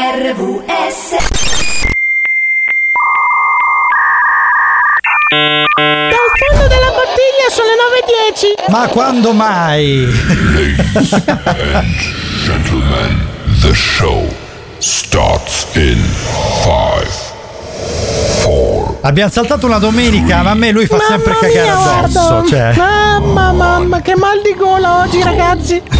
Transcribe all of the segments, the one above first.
RVS Dal fondo della bottiglia sono le 9.10. Ma quando mai? Gentlemen, the show starts in five, four. Abbiamo saltato una domenica, ma a me lui fa sempre Mamma cagare mia, addosso. guarda. Cioè. Mamma, mamma, che mal di gola oggi, ragazzi.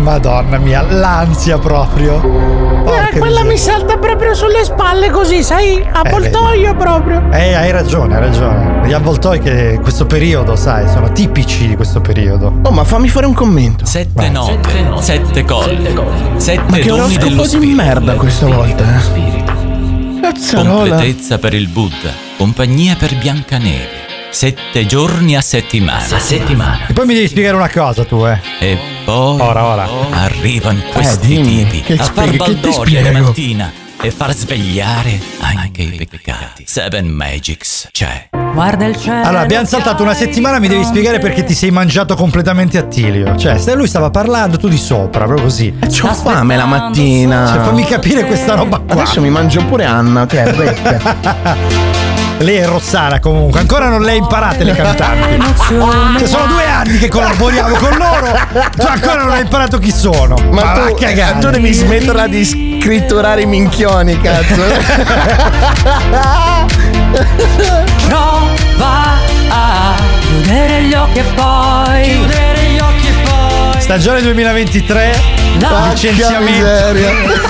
Madonna mia, l'ansia proprio. Porca Eh, quella miseria. mi salta proprio sulle spalle così, sai? A Eh, voltoio proprio. Eh, hai ragione, hai ragione. Gli avvoltoi che questo periodo, sai, sono tipici di questo periodo. Oh, ma fammi fare un commento. Sette note, sette colle, sette Ma che oroscopo di merda questa volta. eh. Cazzarola. Completezza per il Buddha, compagnia per Biancaneve. Sette giorni a settimana. A settimana. E poi mi devi spiegare una cosa tu, eh. E poi Ora, ora. arrivano questi dimmi, tipi che a far baldoria la mattina e far svegliare anche i peccati. Seven Magics c'è. Guarda il cielo. Allora, abbiamo saltato una settimana, mi devi spiegare perché ti sei mangiato completamente Attilio. Cioè, se lui stava parlando, tu di sopra, proprio così. C'ho fame la mattina. Cioè, fammi capire questa roba qua. Adesso mi mangio pure Anna, che è vecchia. Lei è Rossana comunque, ancora non le hai imparate le cantanti. Cioè, sono due anni che collaboriamo con loro, tu ancora non hai imparato chi sono. Ma va a tu, cagare. tu devi smetterla di scritturare i minchioni, cazzo. Prova a chiudere gli occhi e poi. Chiudere gli occhi e poi. Stagione 2023, La licenziamento.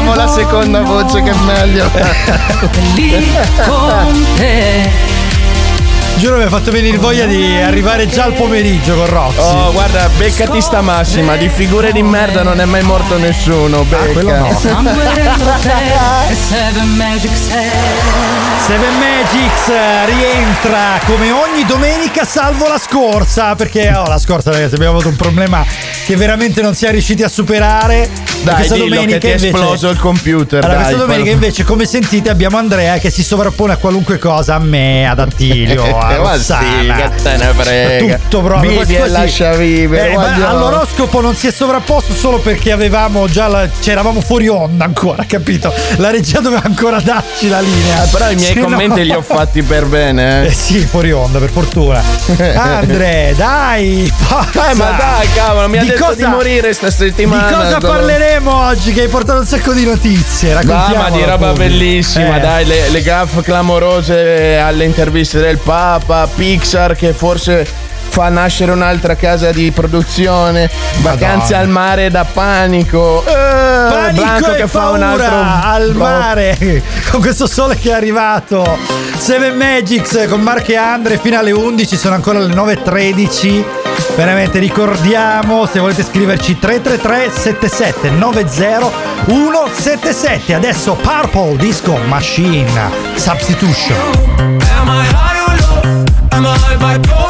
note la seconda voce che è meglio. lì con te. Giuro mi ha fatto venire voglia di arrivare già al pomeriggio con Roxy. Oh, guarda, beccati sta massima. Di figure di merda non è mai morto nessuno. Becca. quello no. Seven Magic Set. Seven Magics eh, rientra come ogni domenica salvo la scorsa perché oh, la scorsa ragazzi abbiamo avuto un problema che veramente non siamo riusciti a superare Dai, questa dillo domenica che ti è invece esploso il computer. allora, dai, questa domenica parla- invece come sentite abbiamo Andrea che si sovrappone a qualunque cosa a me, ad Attilio, a Eh, ma sì, che te ne frega. tutto proprio Vivi e sì. lascia vivere, Eh, all'oroscopo non si è sovrapposto solo perché avevamo già la, c'eravamo fuori onda ancora capito la regia doveva ancora darci la linea Però i miei no- commenti li ho fatti per bene. eh Eh, sì, fuori onda, per fortuna. Andre, dai! forza! Eh, ma dai, cavolo, mi ha Di detto cosa- di morire sta Di settimana. cosa Dove- parleremo oggi? Che hai portato un sacco di notizie. Va, Raccontiamola ma di roba pure. bellissima, Eh. dai, le, le gaffe clamorose alle interviste del Papa, Pixar che forse fa nascere un'altra casa di produzione, vacanze Madonna. al mare da panico, eh, Panico Blanco che fa un altro al mare con questo sole che è arrivato. Seven Magics con Mark e Andre fino alle 11, sono ancora le 9.13. Veramente ricordiamo se volete scriverci 333 77 90 177. Adesso Purple Disco Machine Substitution. Am I'm a high vibe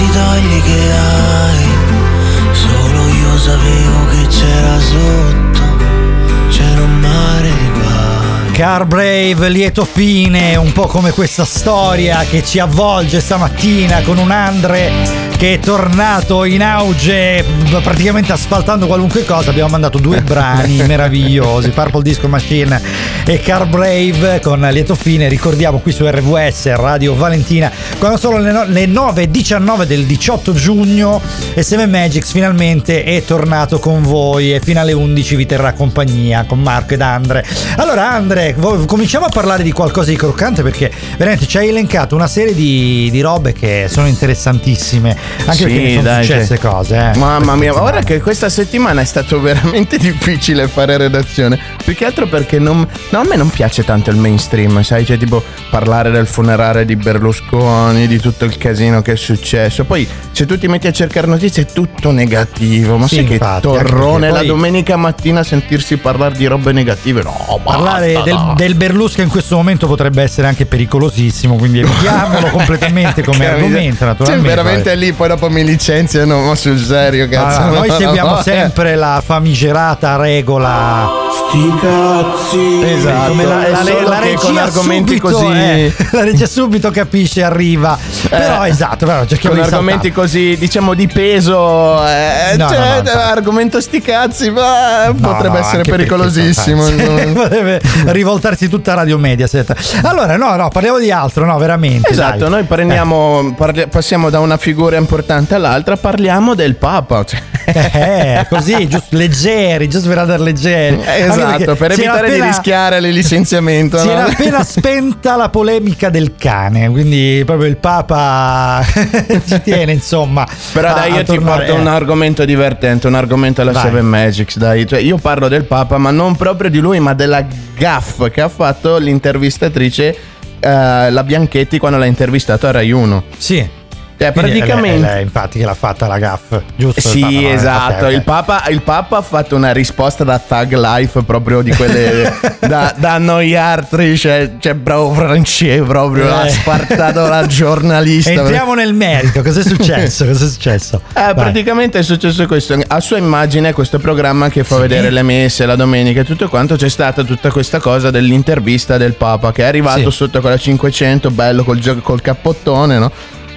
tutti i tagli che hai Solo io sapevo che c'era sotto C'era un mare guai Car Brave, lieto fine, un po' come questa storia che ci avvolge stamattina con un Andre che è tornato in auge praticamente asfaltando qualunque cosa. Abbiamo mandato due brani meravigliosi, Purple Disco Machine e Car Brave con lieto fine. Ricordiamo qui su RVS Radio Valentina quando sono le, no- le 9.19 del 18 giugno e Seven Magics finalmente è tornato con voi e fino alle 11 vi terrà compagnia con Marco ed Andre. Allora Andre, cominciamo a parlare di qualcosa di croccante perché veramente ci hai elencato una serie di, di robe che sono interessantissime, anche Sì, perché sono dai, successe sì. cose. Eh. Mamma mia, ma ora che questa settimana è stato veramente difficile fare redazione. Più che altro perché non, no, a me non piace tanto il mainstream, sai? Cioè, tipo parlare del funerale di Berlusconi, di tutto il casino che è successo. Poi, se tu ti metti a cercare notizie, è tutto negativo. Ma Sì, sai che infatti, anche torrone perché la poi- domenica mattina sentirsi parlare di robe negative? No, Parlare basta, del, dai. del Berlusca in questo momento potrebbe essere anche pericolosissimo, quindi evitiamolo completamente come argomento, naturalmente. Cioè, veramente lì, poi dopo mi licenziano, ma sul serio, cazzo. Noi no, seguiamo no, eh. sempre la famigerata regola. Sti cazzi Esatto. Come la, la- la che regia con argomenti subito, così- eh, la regia subito capisce, arriva. Però esatto, però cerchiamo con di argomenti saltare. così, diciamo, di peso, eh, No, cioè, no, no, infatti. argomento sti cazzi, ma No, potrebbe no, essere perché, pericolosissimo. Potrebbe rivoltarsi tutta Radio Mediaset. Allora, no, no, parliamo di altro, no, veramente. Esatto, dai. noi prendiamo, parli- passiamo da una figura importante all'altra, parliamo del Papa. cioè. Eh, così, giusto, leggeri, giusto per andare leggeri. Anche esatto, per evitare di appena- rischiare il licenziamento. Si no? era appena spenta la polemica del cane, quindi proprio il Papa ci tiene, insomma. Però dai, io ti porto un argomento divertente, un argomento alla Vai. Seven Magics, dai. Cioè, io parlo del Papa, ma non proprio di lui, ma della gaff che ha fatto l'intervistatrice eh, la Bianchetti quando l'ha intervistato a Rai 1. Sì. Cioè, Quindi è praticamente. è lei, infatti che l'ha fatta la gaff, giusto? Sì, No, no, no, esatto. ok, ok. Il, Papa, il Papa ha fatto una risposta da Tag Life proprio di quelle da, da annoiarti. Cioè, cioè, bravo francese, proprio ha Eh. spartato la giornalista. Entriamo nel merito, cos'è successo? Cos'è successo? Eh, praticamente è successo questo. A sua immagine, questo programma che fa Sì. vedere le messe, la domenica e tutto quanto, c'è stata tutta questa cosa dell'intervista del Papa che è arrivato Sì. sotto con la 500, bello col, col cappottone, no?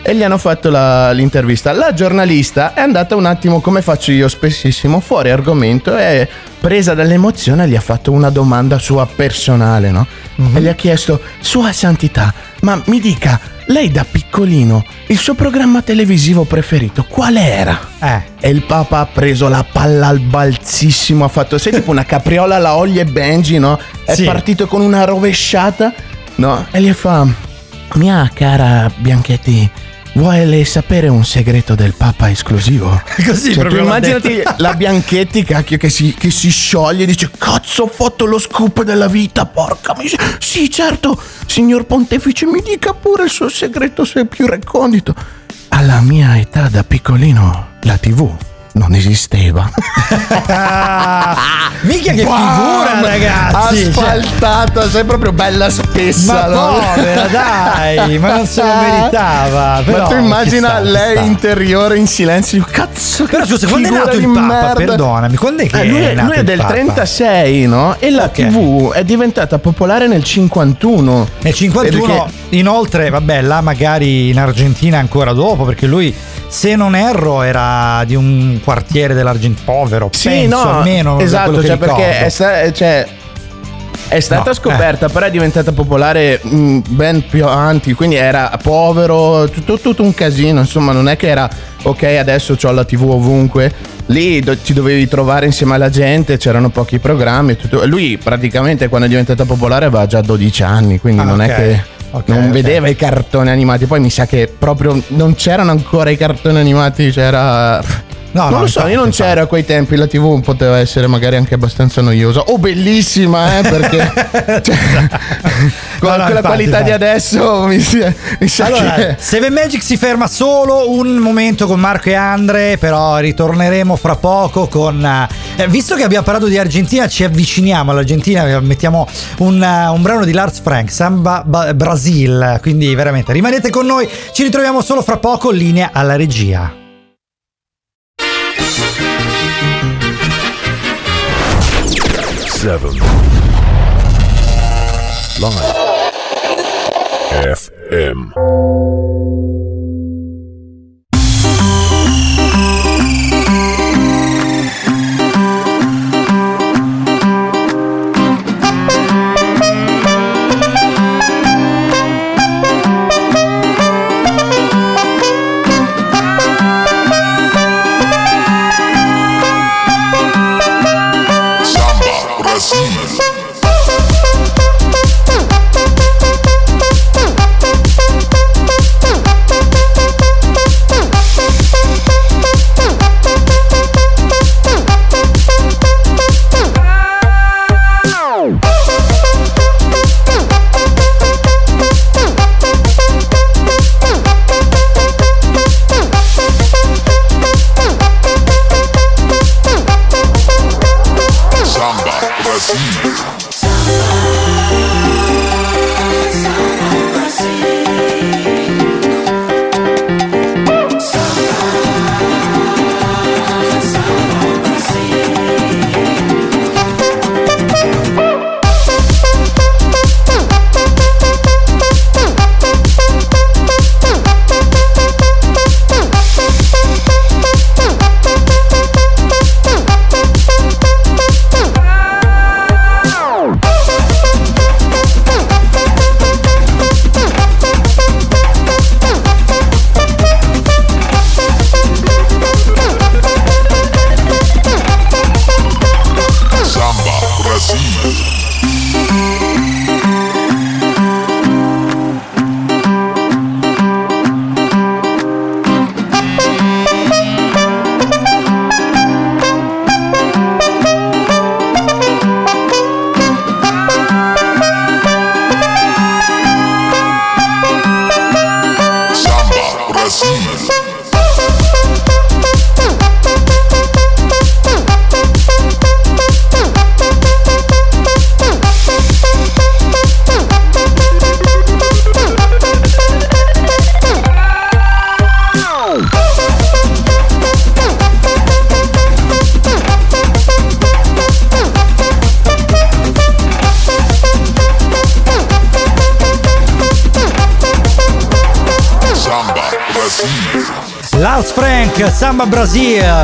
E gli hanno fatto la- l'intervista. La giornalista è andata un attimo, come faccio io spessissimo, fuori argomento e presa dall'emozione gli ha fatto una domanda sua personale, no? Mhm. E gli ha chiesto, Sua Santità, ma mi dica, lei da piccolino, il suo programma televisivo preferito qual era? Eh. E il Papa ha preso la palla al balzissimo, ha fatto, sei tipo una capriola alla Ollie e Benji, no? È Sì. partito con una rovesciata, no? E gli fa, mia cara Bianchetti, vuole sapere un segreto del Papa esclusivo? Così Cioè, proprio immaginati detto. la Bianchetti, cacchio, che si, che si scioglie e dice: Cazzo, ho fatto lo scoop della vita, porca miseria. Sì, certo, signor Pontefice, mi dica pure il suo segreto se è più recondito. Alla mia età da piccolino, la TV non esisteva. Ah, mica che Bam! figura, ragazzi. cioè, Asfaltata, sei proprio bella spessa. ma no? povera, dai, ma non se lo meritava. Ma però tu ci immagina ci lei sta. interiore in silenzio. Cazzo, Però scusa, quando è nato il Papa? merda. Perdonami, quando è che Eh, lui, è nato lui è del Papa? 36, no? E la Ok. TV è diventata popolare nel 51. Nel 51, Perché- inoltre, vabbè, là magari in Argentina ancora dopo, perché lui, se non erro, era di un quartiere dell'Argentina povero. Sì, penso, no, almeno. esatto, cioè perché è, sta- cioè, è stata No, scoperta, però è diventata popolare mh, ben più avanti, quindi era povero, tutto, tutto un casino, insomma, non è che era ok, adesso ho la TV ovunque. Lì do- ti dovevi trovare insieme alla gente, c'erano pochi programmi. Tutto. Lui praticamente quando è diventata popolare aveva già 12 anni, quindi Ah, non ok. è che Ok, non ok. vedeva i cartoni animati. Poi mi sa che proprio non c'erano ancora i cartoni animati, c'era... No, non no, lo so, io non c'ero a quei tempi, la TV poteva essere magari anche abbastanza noiosa o bellissima, eh, perché cioè, con No, no, quella infatti, qualità di infatti. adesso mi, mi sa Allora, che... Seven Magic si ferma solo un momento con Marco e Andre, però ritorneremo fra poco con... eh, visto che abbiamo parlato di Argentina, ci avviciniamo all'Argentina, eh, mettiamo un, eh, un brano di Lars Frank, Samba Ba- Brasil, quindi veramente rimanete con noi, ci ritroviamo solo fra poco, linea alla regia. Seven. Live. FM.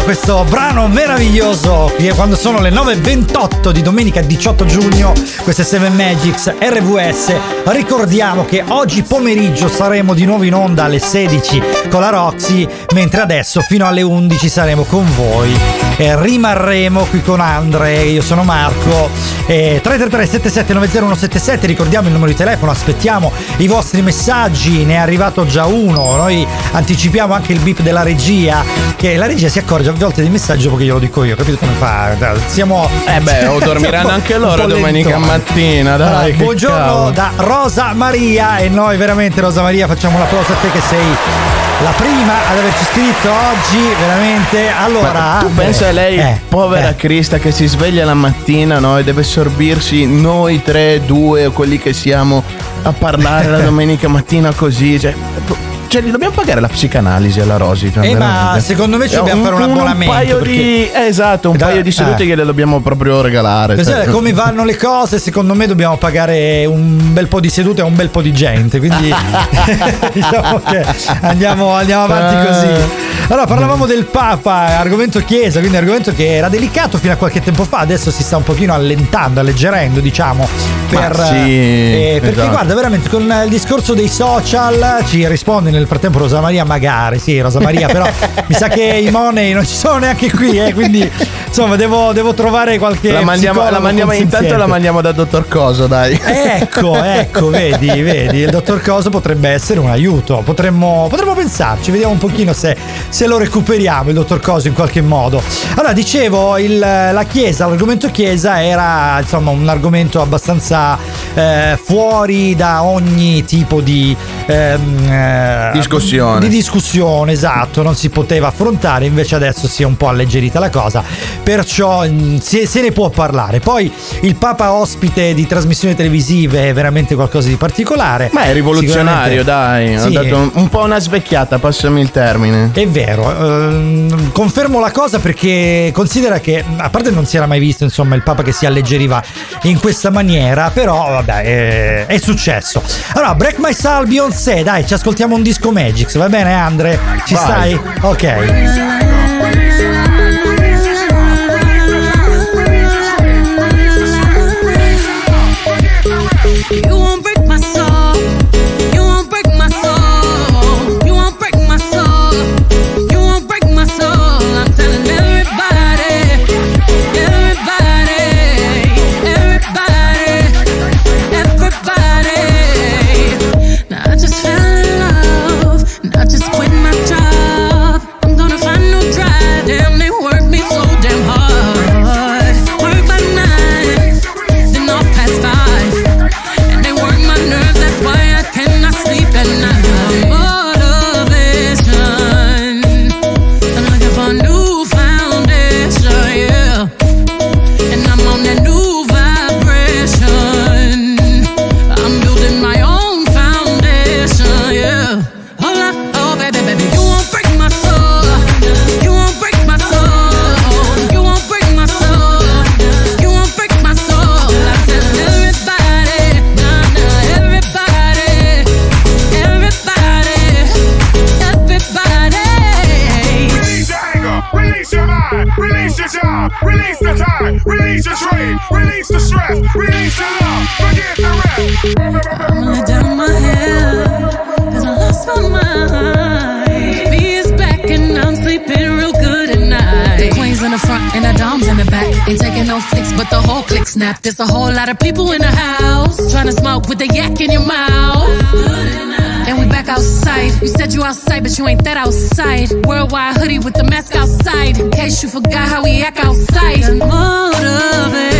Questo brano meraviglioso quando sono le 9.28 di domenica 18 giugno, queste 7 Magics RVS, ricordiamo che oggi pomeriggio saremo di nuovo in onda alle 16 con la Roxy, mentre adesso fino alle 11 saremo con voi. E rimarremo qui con Andre, io sono Marco, e 333 7790177, ricordiamo il numero di telefono, aspettiamo i vostri messaggi, ne è arrivato già uno, noi anticipiamo anche il beep della regia, che la regia si accorge a volte dei messaggi dopo che glielo dico io, capito come fa? Siamo... Eh beh, o dormiranno anche loro domenica mattina, dai. Allora, buongiorno cavolo. da Rosa Maria e noi veramente Rosa Maria facciamo un applauso a te che sei la prima ad averci scritto oggi, veramente. Allora, Ma tu pensa a lei, eh, povera eh. Crista, che si sveglia la mattina no, e deve sorbirsi noi tre, due o quelli che siamo a parlare la domenica mattina così. Cioè, cioè, gli dobbiamo pagare la psicanalisi alla Rosy. cioè, Eh, ma secondo me ci Eh, dobbiamo fare un abbonamento, paio perché- di, eh, esatto, un Da- paio di sedute eh. gliele dobbiamo proprio regalare. Cos'è, cioè. come vanno le cose, secondo me dobbiamo pagare un bel po' di sedute e un bel po' di gente. Quindi diciamo che andiamo, andiamo avanti così. Allora, parlavamo del Papa, argomento chiesa, quindi argomento che era delicato fino a qualche tempo fa, adesso si sta un pochino allentando, alleggerendo, diciamo. Per, sì, eh, perché esatto. guarda, veramente con il discorso dei social ci risponde nel frattempo Rosa Maria, magari, sì, Rosa Maria, però mi sa che i money non ci sono neanche qui, eh, quindi insomma devo, devo trovare qualche... La mandiamo, la mandiamo intanto la mandiamo da dottor Coso, dai. Ecco, ecco, vedi, vedi, il dottor Coso potrebbe essere un aiuto, potremmo, potremmo pensarci, vediamo un pochino se, se lo recuperiamo il dottor Coso in qualche modo. Allora, dicevo, il- la Chiesa, l'argomento Chiesa era insomma un argomento abbastanza eh, fuori da ogni tipo di... ehm, eh, Discussione. Di discussione, esatto, non si poteva affrontare, invece adesso si è un po' alleggerita la cosa, perciò mh, se, se ne può parlare. Poi il Papa ospite di trasmissioni televisive è veramente qualcosa di particolare. Ma è rivoluzionario, dai. Ha Sì. dato un, un po' una svecchiata, passami il termine. È vero, ehm, confermo la cosa perché considera che a parte non si era mai visto insomma il Papa che si alleggeriva in questa maniera, però vabbè è, è successo. Allora, Break My Soul Beyoncé, dai, ci ascoltiamo un disco Magix, va bene Andre? Ci Vai. stai? Ok. And I'm sleeping real good at night. The queens in the front and the doms in the back. Ain't taking no flicks, but the whole click snap. There's a whole lot of people in the house trying to smoke with the yak in your mouth. And we back outside. You said you outside, but you ain't that outside. Worldwide hoodie with the mask outside. In case you forgot how we act outside. Motivation.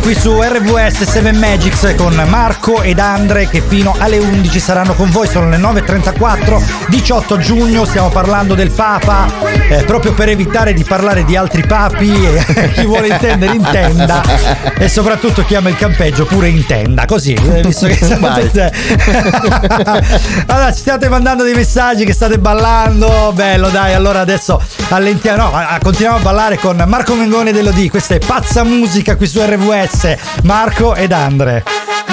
Qui su RVS 7 Magics con Marco ed Andre che fino alle 11 saranno con voi, sono le 9.34, 18 giugno, stiamo parlando del Papa, eh, proprio per evitare di parlare di altri papi, e chi vuole intendere intenda. E soprattutto chi ama il campeggio pure intenda, così, eh, visto che sapete... allora ci state mandando dei messaggi che state ballando, bello dai, allora adesso allentiamo, no, a- a- continuiamo a ballare con Marco Mengone dell'OD, questa è pazza musica qui su RVS, Marco ed Andre.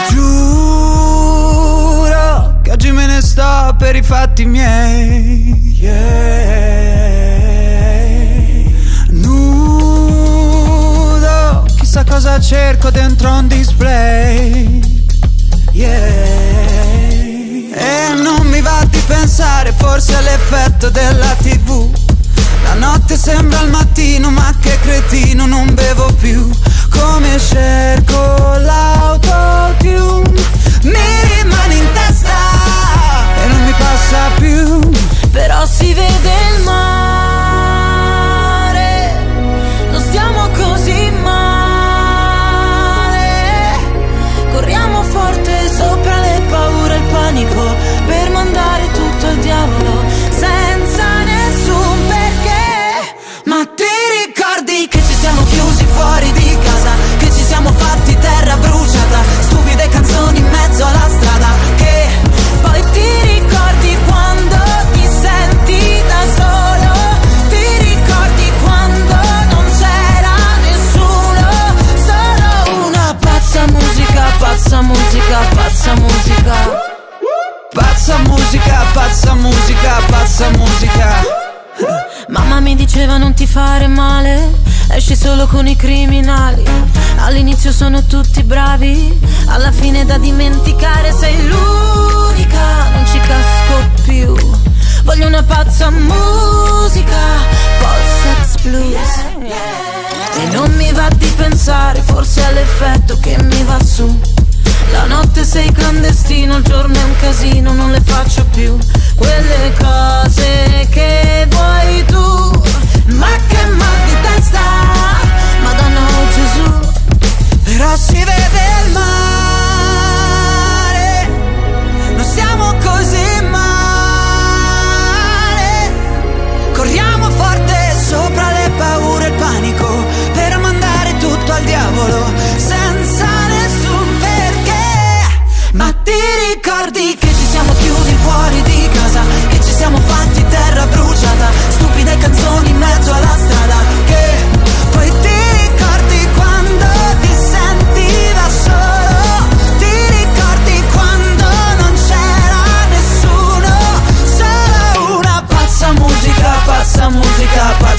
Giuro che oggi me ne sto per i fatti miei. Yeah. Nudo, chissà cosa cerco dentro un display. Yeah. E non mi va di pensare, forse è l'effetto della TV. La notte sembra il mattino, ma che cretino, non bevo più. Come cerco l'autotune, mi rimane in testa e non mi passa più. Però si vede il mare, non stiamo così male. Corriamo sono tutti bravi, alla fine da dimenticare sei l'unica, non ci casco più. Voglio una pazza musica, post-sex blues. E non mi va di pensare, forse è l'effetto che mi va su. La notte sei clandestino, il giorno è un casino, non le faccio più quelle cose che vuoi tu. Ma che mal Però si vede il mare, non siamo così male. Corriamo forte sopra le paure e il panico per mandare tutto al diavolo senza nessun perché. Ma ti ricordi che ci siamo chiusi fuori di casa, che ci siamo fatti terra bruciata, stupide canzoni in mezzo alla strada,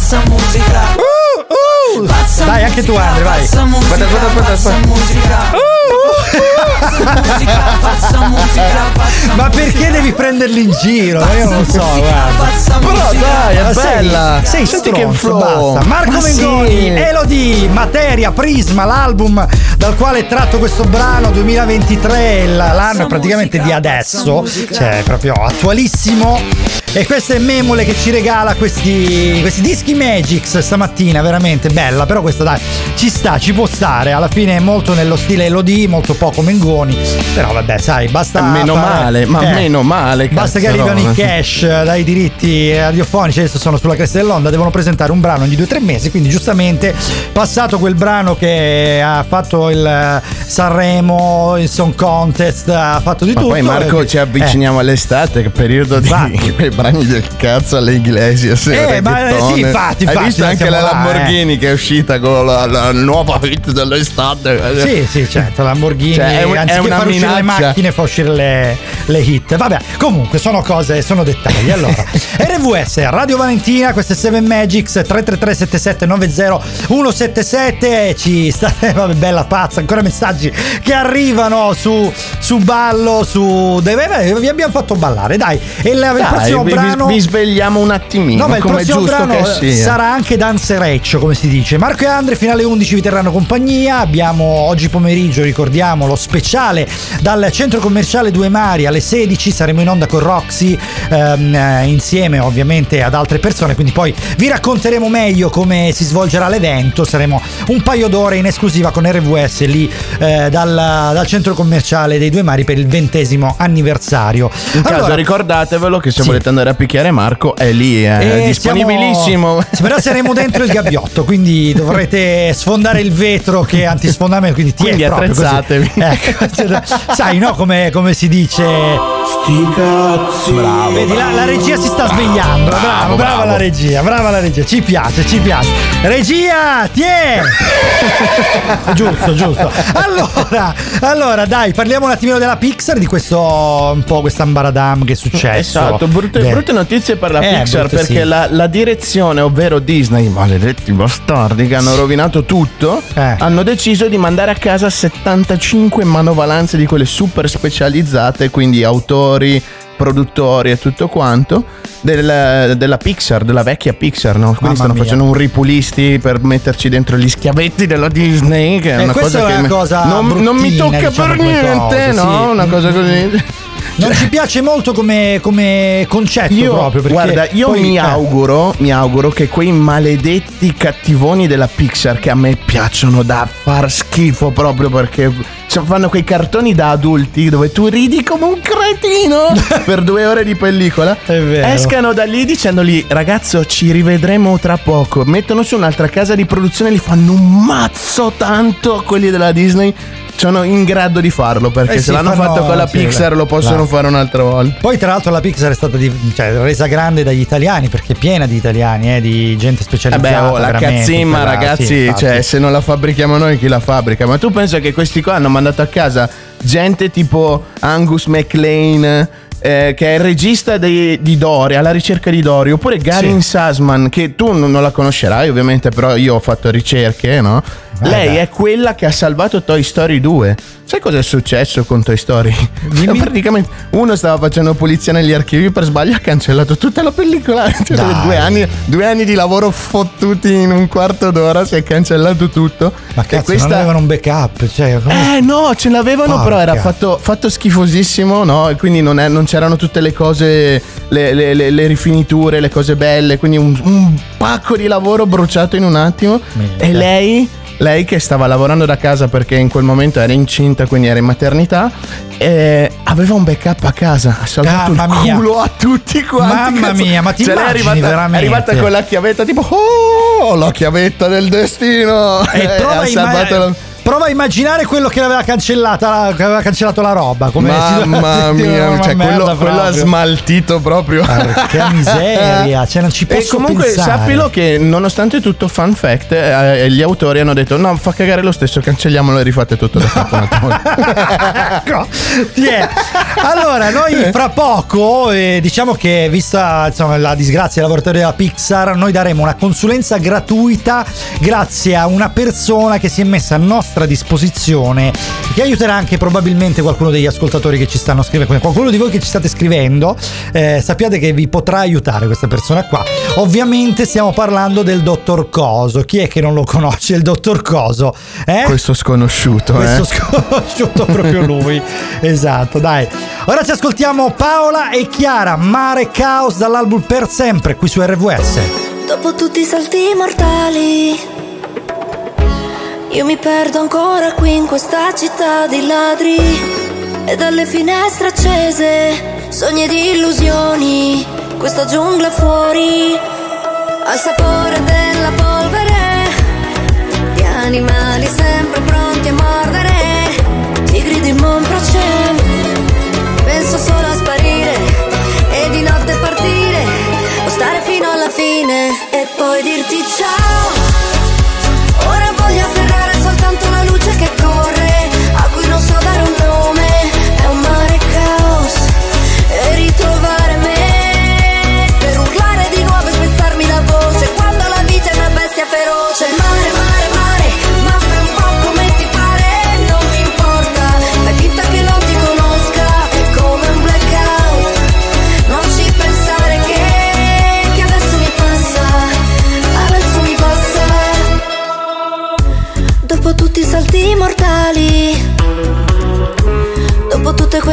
musica, pazza musica. Pazza Dai, anche tu, Andre, vai. Pazza musica, Aspetta, aspetta, aspetta, pazza musica. musica, pazza Ma perché devi prenderli in giro? Io non so, guarda. Però dai, è Ma sei- bella. Sei, Senti che stronzo, flow. basta. Marco Ma Mengoni, sì. Elodie, Materia, Prisma, l'album dal quale è tratto questo brano 2023, l- l'anno è praticamente di adesso, cioè proprio attualissimo. E questa è Memole che ci regala questi, questi dischi Magix stamattina, veramente bella, però questa dai, ci sta, ci può stare, alla fine è molto nello stile Elodie, molto poco Mengoni, però vabbè sai, basta... Meno fare- male, ma eh, meno male. Basta che arrivano i cash dai diritti radiofonici, adesso sono sulla cresta dell'onda, devono presentare un brano ogni due o tre mesi, quindi giustamente passato quel brano che ha fatto il eh, Sanremo, il Song Contest, ha fatto di Ma tutto. poi Marco eh, ci avviciniamo all'estate, che periodo di quei brani del cazzo alle Iglesias. Eh, ma, eh, sì, infatti, Hai infatti, visto anche la là, Lamborghini che è uscita con la, la nuova hit dell'estate? Sì, sì, certo, Lamborghini, Cioè, è un- è anziché una far uscire le minaccia. macchine fa uscire le, le hit. Vabbè, comunque sono cose, sono dettagli. Allora, RVS, Radio Valentina, questo è 7 Magics 333 77 90 177. Ci state, vabbè, bella pazza, ancora messaggi che arrivano su, su ballo, su. Deve, vi abbiamo fatto ballare, dai. E il, il Dai, prossimo vi, brano. vi svegliamo un attimino, No, ma il prossimo brano sarà anche danzereccio, come si dice. Marco e Andre fino alle 11 vi terranno compagnia. Abbiamo oggi pomeriggio, ricordiamo, lo speciale dal centro commerciale Due Mari alle 16. Saremo in onda con Roxy ehm, eh, insieme ovviamente ad altre persone. Quindi poi vi racconteremo meglio come si svolgerà l'evento. Saremo un paio d'ore in esclusiva con RVS lì eh, dal, dal centro commerciale dei Due Mari per il ventesimo anniversario. In caso Allora, ricordatevelo che se Sì. volete andare a picchiare Marco è lì, è E disponibilissimo. siamo- Però saremo dentro il gabbiotto, quindi dovrete sfondare il vetro che è antisfondamento. Quindi, ti Quindi è attrezzatevi. Ecco, sai, no, come, come si dice. Sti cazzi. Bravo. Vedi, la, la regia si sta svegliando. Bravo, Bravo, brava la regia, brava la regia. Ci piace, ci piace. Regia, ti è. giusto, giusto. Allora, allora, dai, parliamo un attimino della Pixar, di questo un po' quest'ambaradam che è successo. Esatto, brutte, Beh. brutte notizie per la Eh, Pixar brutte perché sì. la, la direzione, ovvero Disney, maledetti bastardi che hanno rovinato tutto, Eh. hanno deciso di mandare a casa 75 manovalanze di quelle super specializzate, quindi autori, produttori e tutto quanto, del- della Pixar, della vecchia Pixar, no? Quindi Mamma stanno mia. facendo un ripulisti per metterci dentro gli schiavetti della Disney, che è Eh, una cosa è che una me- cosa non, non mi tocca diciamo, per niente, cosa, no? sì. Una cosa così. Non ci piace molto come, come concetto Io, proprio. Perché guarda, io poi- mi eh, auguro, mi auguro che quei maledetti cattivoni della Pixar che a me piacciono da far schifo proprio perché fanno quei cartoni da adulti dove tu ridi come un cretino per due ore di pellicola. È Escano da lì dicendogli ragazzo ci rivedremo tra poco. Mettono su un'altra casa di produzione e li fanno un mazzo tanto quelli della Disney. Sono in grado di farlo perché Eh se sì, l'hanno fanno- fatto con la sì, Pixar lo possono la- fare un'altra volta. Poi, tra l'altro, la Pixar è stata di- cioè, resa grande dagli italiani perché è piena di italiani, eh, di gente Eh specializzata. beh, oh, la cazzimma, ragazzi, sì, cioè, se non la fabbrichiamo noi, chi la fabbrica? Ma tu pensa che questi qua hanno mandato a casa gente tipo Angus McLean, eh, che è il regista dei- di Dory, alla ricerca di Dory, oppure Garin Sussman, che tu non non la conoscerai ovviamente, però io ho fatto ricerche, no? Lei beh. è quella che ha salvato Toy Story 2. Sai cosa è successo con Toy Story? Dimmi. Praticamente uno stava facendo pulizia negli archivi per sbaglio ha cancellato tutta la pellicola. Cioè, Dai. due, anni, due anni di lavoro fottuti in un quarto d'ora, si è cancellato tutto. Ma E cazzo, questa- non avevano un backup. Cioè, come- eh no, ce l'avevano, però era Porca. fatto, fatto schifosissimo, no? E quindi non, è- non c'erano tutte le cose, le, le- le- le rifiniture, le cose belle, quindi un, un pacco di lavoro bruciato in un attimo. Minchia. E lei, lei che stava lavorando da casa perché in quel momento era incinta, quindi era in maternità, eh, aveva un backup a casa, ha salvato Mamma il mia. culo a tutti quanti. Mamma cazzo. mia, ma ti Cioè, lei è immagini arrivata, veramente? è arrivata con la chiavetta tipo, oh, la chiavetta del destino. E Eh, prova, ha salvato imma- la- prova a immaginare quello che aveva cancellata, che aveva cancellato la roba. Come si- Mamma mia, cioè, quello, quello ha smaltito proprio. Porca miseria, cioè non ci E posso comunque pensare. sappilo che nonostante tutto fun fact eh, gli autori hanno detto no fa cagare lo stesso cancelliamolo e rifate tutto da capo. Ecco, ti è. Allora, noi fra poco, eh, diciamo che vista insomma, la disgrazia dei lavoratori della Pixar, noi daremo una consulenza gratuita grazie a una persona che si è messa a nostra vostra disposizione che aiuterà anche probabilmente qualcuno degli ascoltatori che ci stanno scrivendo, qualcuno di voi che ci state scrivendo, eh, sappiate che vi potrà aiutare questa persona qua. Ovviamente stiamo parlando del dottor Coso. Chi è che non lo conosce il dottor Coso? Eh? Questo sconosciuto, Questo eh. sconosciuto proprio lui. esatto, dai. Ora ci ascoltiamo Paola e Chiara, Mare Caos dall'album Per Sempre qui su RVS. Dopo tutti i salti mortali, io mi perdo ancora qui in questa città di ladri. E dalle finestre accese, sogni di illusioni, questa giungla fuori, al sapore della polvere, di animali sempre pronti a mordere, tigri di Monprocem, penso solo a sparire e di notte partire o stare fino alla fine e poi dirti ciao.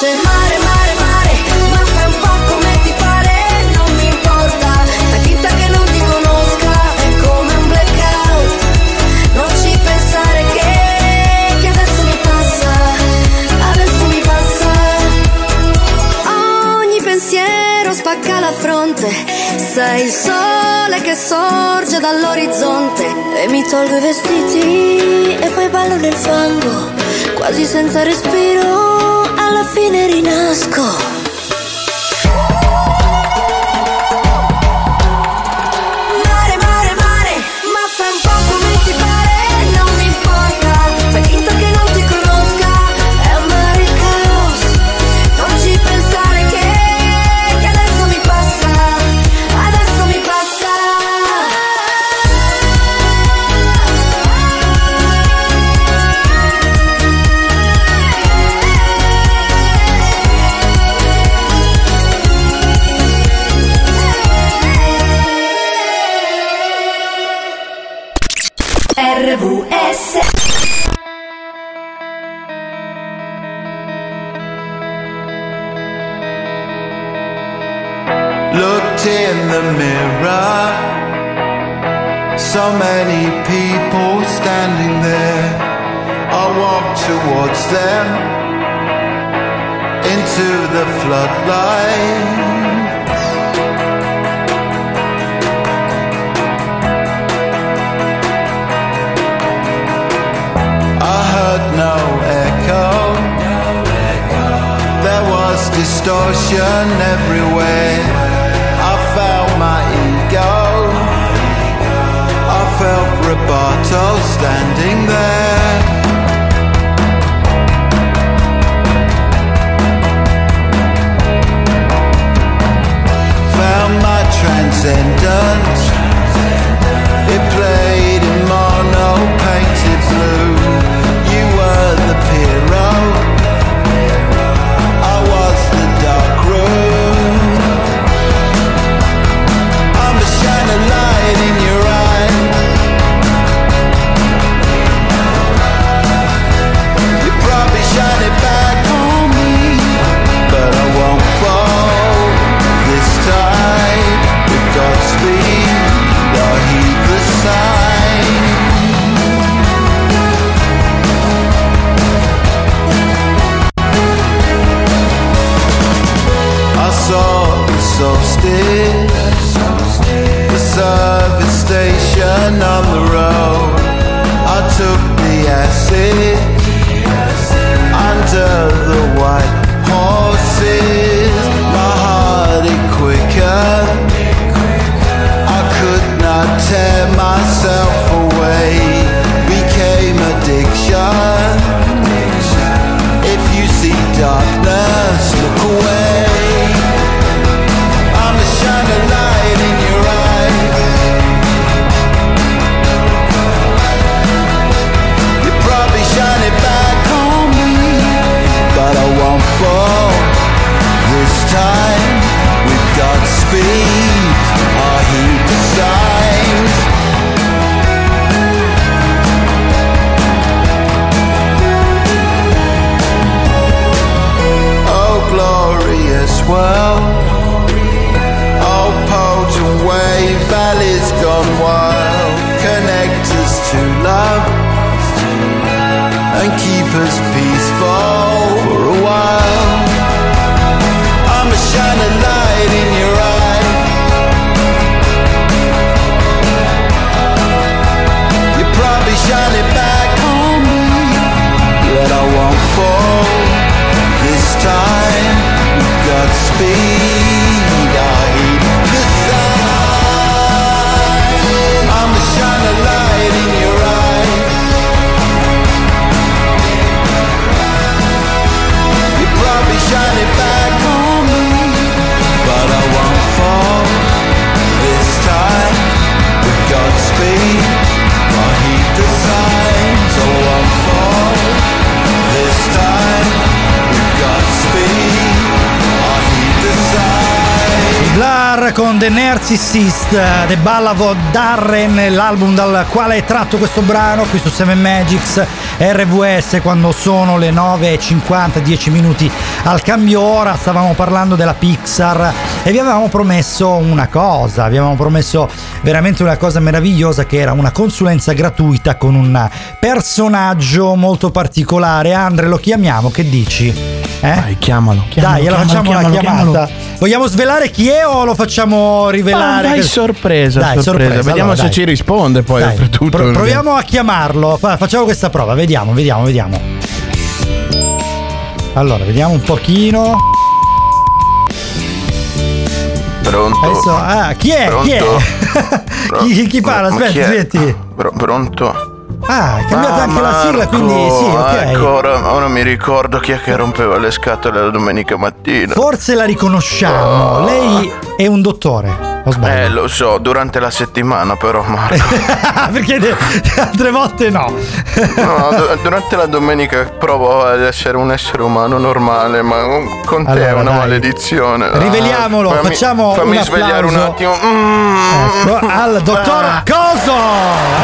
Feroce. Mare, mare, mare, ma fai un po' come ti pare, non mi importa, fai finta che non ti conosca, è come un blackout. Non ci pensare che, che adesso mi passa, adesso mi passa. Ogni pensiero spacca la fronte, sei il sole che sorge dall'orizzonte e mi tolgo i vestiti e poi ballo nel fango, quasi senza respiro, alla fine rinasco. Everywhere. And on the road. I took the acid under the white horses. My heart it quicker. I could not tear myself away. Became addiction. If you see darkness, look away. The Narcissist, The Ballad of Darren, l'album dal quale è tratto questo brano qui su 7 Magics RVS quando sono le 9.50, 10 minuti al cambio ora, stavamo parlando della Pixar e vi avevamo promesso una cosa, vi avevamo promesso veramente una cosa meravigliosa che era una consulenza gratuita con un personaggio molto particolare. Andre, lo chiamiamo, che dici? Eh? Dai, chiamalo. Dai, gliela chiamalo, facciamo chiamalo, la chiamata. chiamalo. Vogliamo svelare chi è o lo facciamo rivelare? Ah, dai, sorpresa, Dai, sorpresa. Vediamo se dai. ci risponde poi, Dai, oltretutto, pro- proviamo a chiamarlo. Fa- facciamo questa prova, vediamo, vediamo, vediamo. Allora, vediamo un pochino. Pronto? Adesso, ah, chi è? Chi è? chi, chi parla? Ma Aspetta, aspetti. Pro- pronto? Ah, è cambiata Ah, anche la sigla, Marco, quindi sì, ok. Ecco, ora, ora mi ricordo chi è che rompeva le scatole la domenica mattina. Forse la riconosciamo. Lei è un dottore. O sbaglio? Eh, lo so, durante la settimana però, Marco. Perché le altre volte no. No, du- durante la domenica provo ad essere un essere umano normale, ma con te è Allora, una dai. maledizione. Ah, Riveliamolo, fammi- facciamo fammi un svegliare un attimo. Mm. Ecco, al dottor Ah. Coso.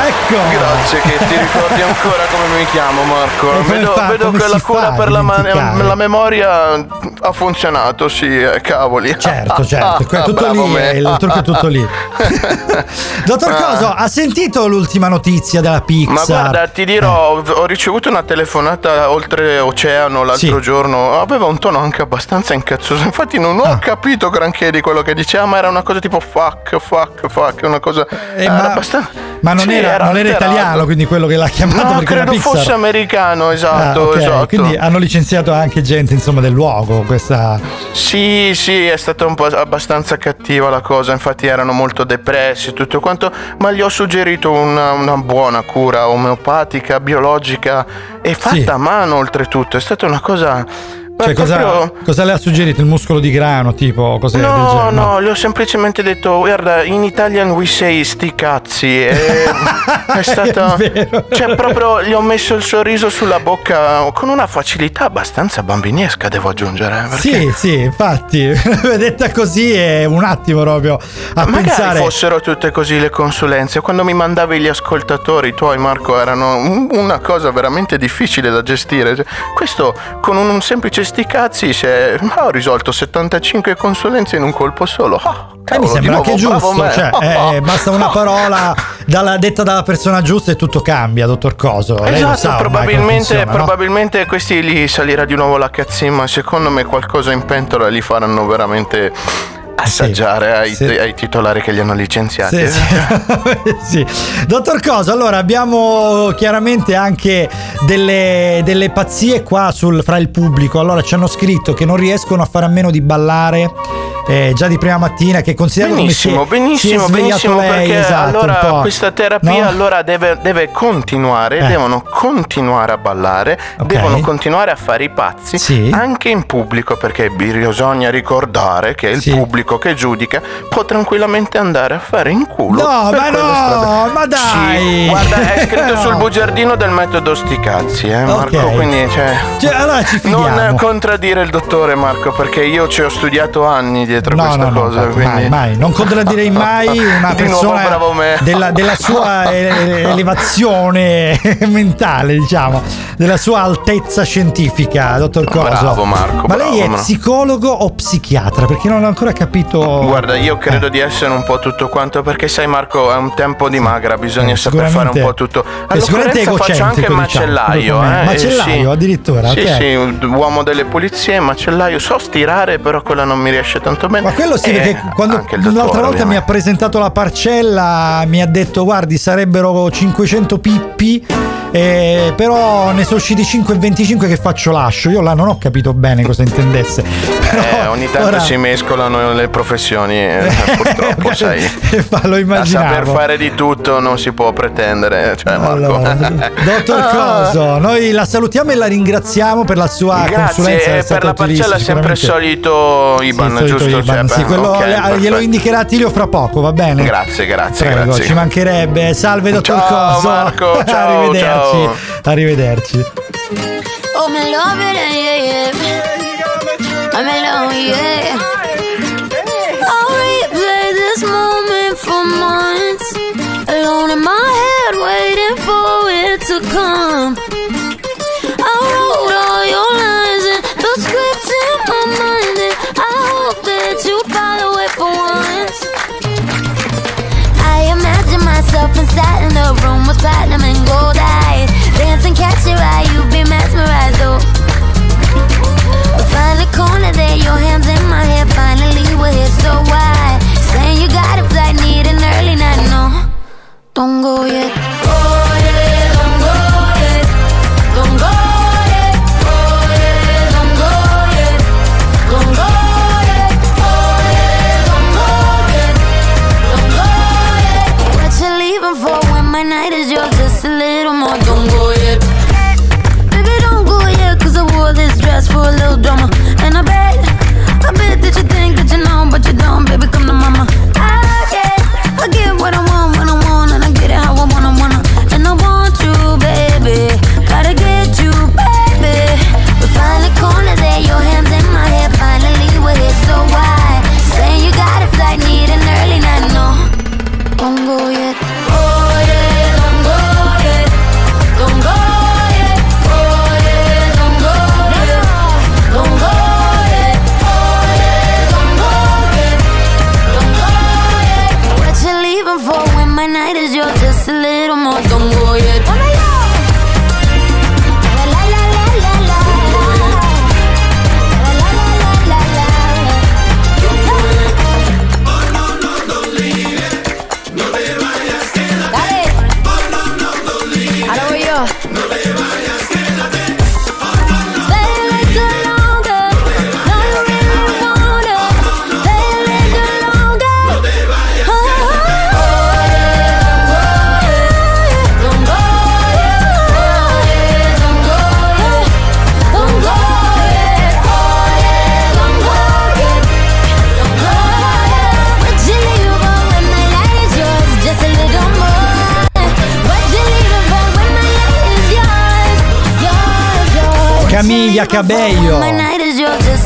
Ecco. Grazie che ti ricordi ancora come mi chiamo Marco. Vedo, fa- vedo che la cura per la, ma- dimenticare? la memoria ha funzionato, sì, eh, cavoli. Certo, certo, è tutto Bravo lì, me. il trucco è tutto lì. Dottor Ah. Coso, ha sentito l'ultima notizia della Pixar? Ma guarda, ti dirò, ho ricevuto una telefonata oltre oceano l'altro Sì. giorno. Aveva un tono anche abbastanza incazzoso. Infatti, non ho Ah. capito granché di quello che diceva, ma era una cosa tipo fuck, fuck, fuck. Una cosa. Eh, era ma, abbastanza- ma non, era, non era italiano, quindi quello che l'ha chiamato No, perché credo fosse americano, esatto, Ah, ok, esatto. Quindi hanno licenziato anche gente insomma del luogo. Questa. Sì, sì, è stata un po' abbastanza cattiva la cosa, infatti erano molto depressi e tutto quanto, ma gli ho suggerito una, una buona cura omeopatica, biologica e fatta Sì. a mano oltretutto, è stata una cosa... Cioè, cosa, cosa le ha suggerito? Il muscolo di grano, tipo del No, genere? no, gli ho semplicemente detto, guarda, in Italian we say sti cazzi. E è stata. È. Cioè, proprio gli ho messo il sorriso sulla bocca con una facilità abbastanza bambinesca, devo aggiungere. eh, perché- Sì, sì, infatti, detta così è un attimo proprio a Magari pensare. fossero tutte così le consulenze. Quando mi mandavi gli ascoltatori tuoi, Marco, erano un- una cosa veramente difficile da gestire. Cioè, Questo con un semplice sti cazzi se, ah, ho risolto 75 consulenze in un colpo solo. Mi cavolo, di sembra anche giusto, cioè, eh, basta una parola dalla- detta dalla persona giusta e tutto cambia, dottor Coso. Esatto, sa probabilmente, funziona, no? probabilmente questi gli salirà di nuovo la cazzimma. Secondo me qualcosa in pentola li faranno veramente assaggiare ai, sì. ai titolari che li hanno licenziati. Sì, sì. Dottor Cosa, allora abbiamo chiaramente anche delle, delle pazzie qua sul, fra il pubblico. Allora ci hanno scritto che non riescono a fare a meno di ballare eh, già di prima mattina, che considerano Benissimo, come si benissimo, si benissimo, lei, perché esatto, allora questa terapia No? allora deve, deve continuare, Eh. devono continuare a ballare, Ok. devono continuare a fare i pazzi Sì. anche in pubblico, perché bisogna ricordare che il Sì. Pubblico che giudica può tranquillamente andare a fare in culo. No, ma no, strade. ma dai! Sì, guarda, è scritto No. sul bugiardino del metodo sti cazzi, eh, Marco, Ok. quindi cioè, Cioè, allora non contraddire il dottore Marco, perché io ci ho studiato anni dietro No, questa no, no, cosa, infatti, quindi mai, mai. Non contraddirei mai una Di nuovo persona me. della, della sua eh, elevazione mentale, diciamo, della sua altezza scientifica, dottor Coso. Bravo, Marco, Ma lei bravo, è ma- psicologo o psichiatra? Perché non ho ancora capito. Guarda, io credo di essere un po' tutto quanto perché sai Marco, è un tempo di magra, bisogna Eh, saper fare un po' tutto. eh, sicuramente faccio anche diciamo, macellaio, me. eh. Macellaio, sì. addirittura, Sì, ok. sì, uomo delle pulizie, macellaio, so stirare, però quella non mi riesce tanto bene. Ma quello sì, Eh, perché quando l'altra volta mi ha presentato la parcella, mi ha detto: Guardi, sarebbero 500 pippi. eh, però ne sono usciti 5 e 25 che faccio lascio. Io là non ho capito bene cosa intendesse. Però Eh, ogni tanto ora- si mescolano le professioni, eh, purtroppo sai. Fa- lo A immaginavo. saper fare di tutto non si può pretendere, cioè Marco. Allora, dottor Ah. Coso, noi la salutiamo e la ringraziamo per la sua consulenza. Grazie, eh, per la parcella sempre solito Sì, IBAN, solito giusto? IBAN, Cioè, sì, quello ok, le- perfetto. glielo indicherà Tilio fra poco, va bene? Grazie, grazie, Prego, grazie. ci mancherebbe. Salve, dottor Ciao, Coso. Marco, ciao, Arrivederci. ciao. Arrivederci. Oh, me love it, yeah, yeah. I'm alone, yeah. Months. Alone in my head, waiting for it to come. I wrote all your lines and the scripts in my mind, and I hope that you follow it for once. I imagine myself inside in a room with platinum and gold eyes. Dancing, catch your eye, you be mesmerized. We find the corner there, your hands in my hair. Finally, we're here, so why? Don't go yet. Oh,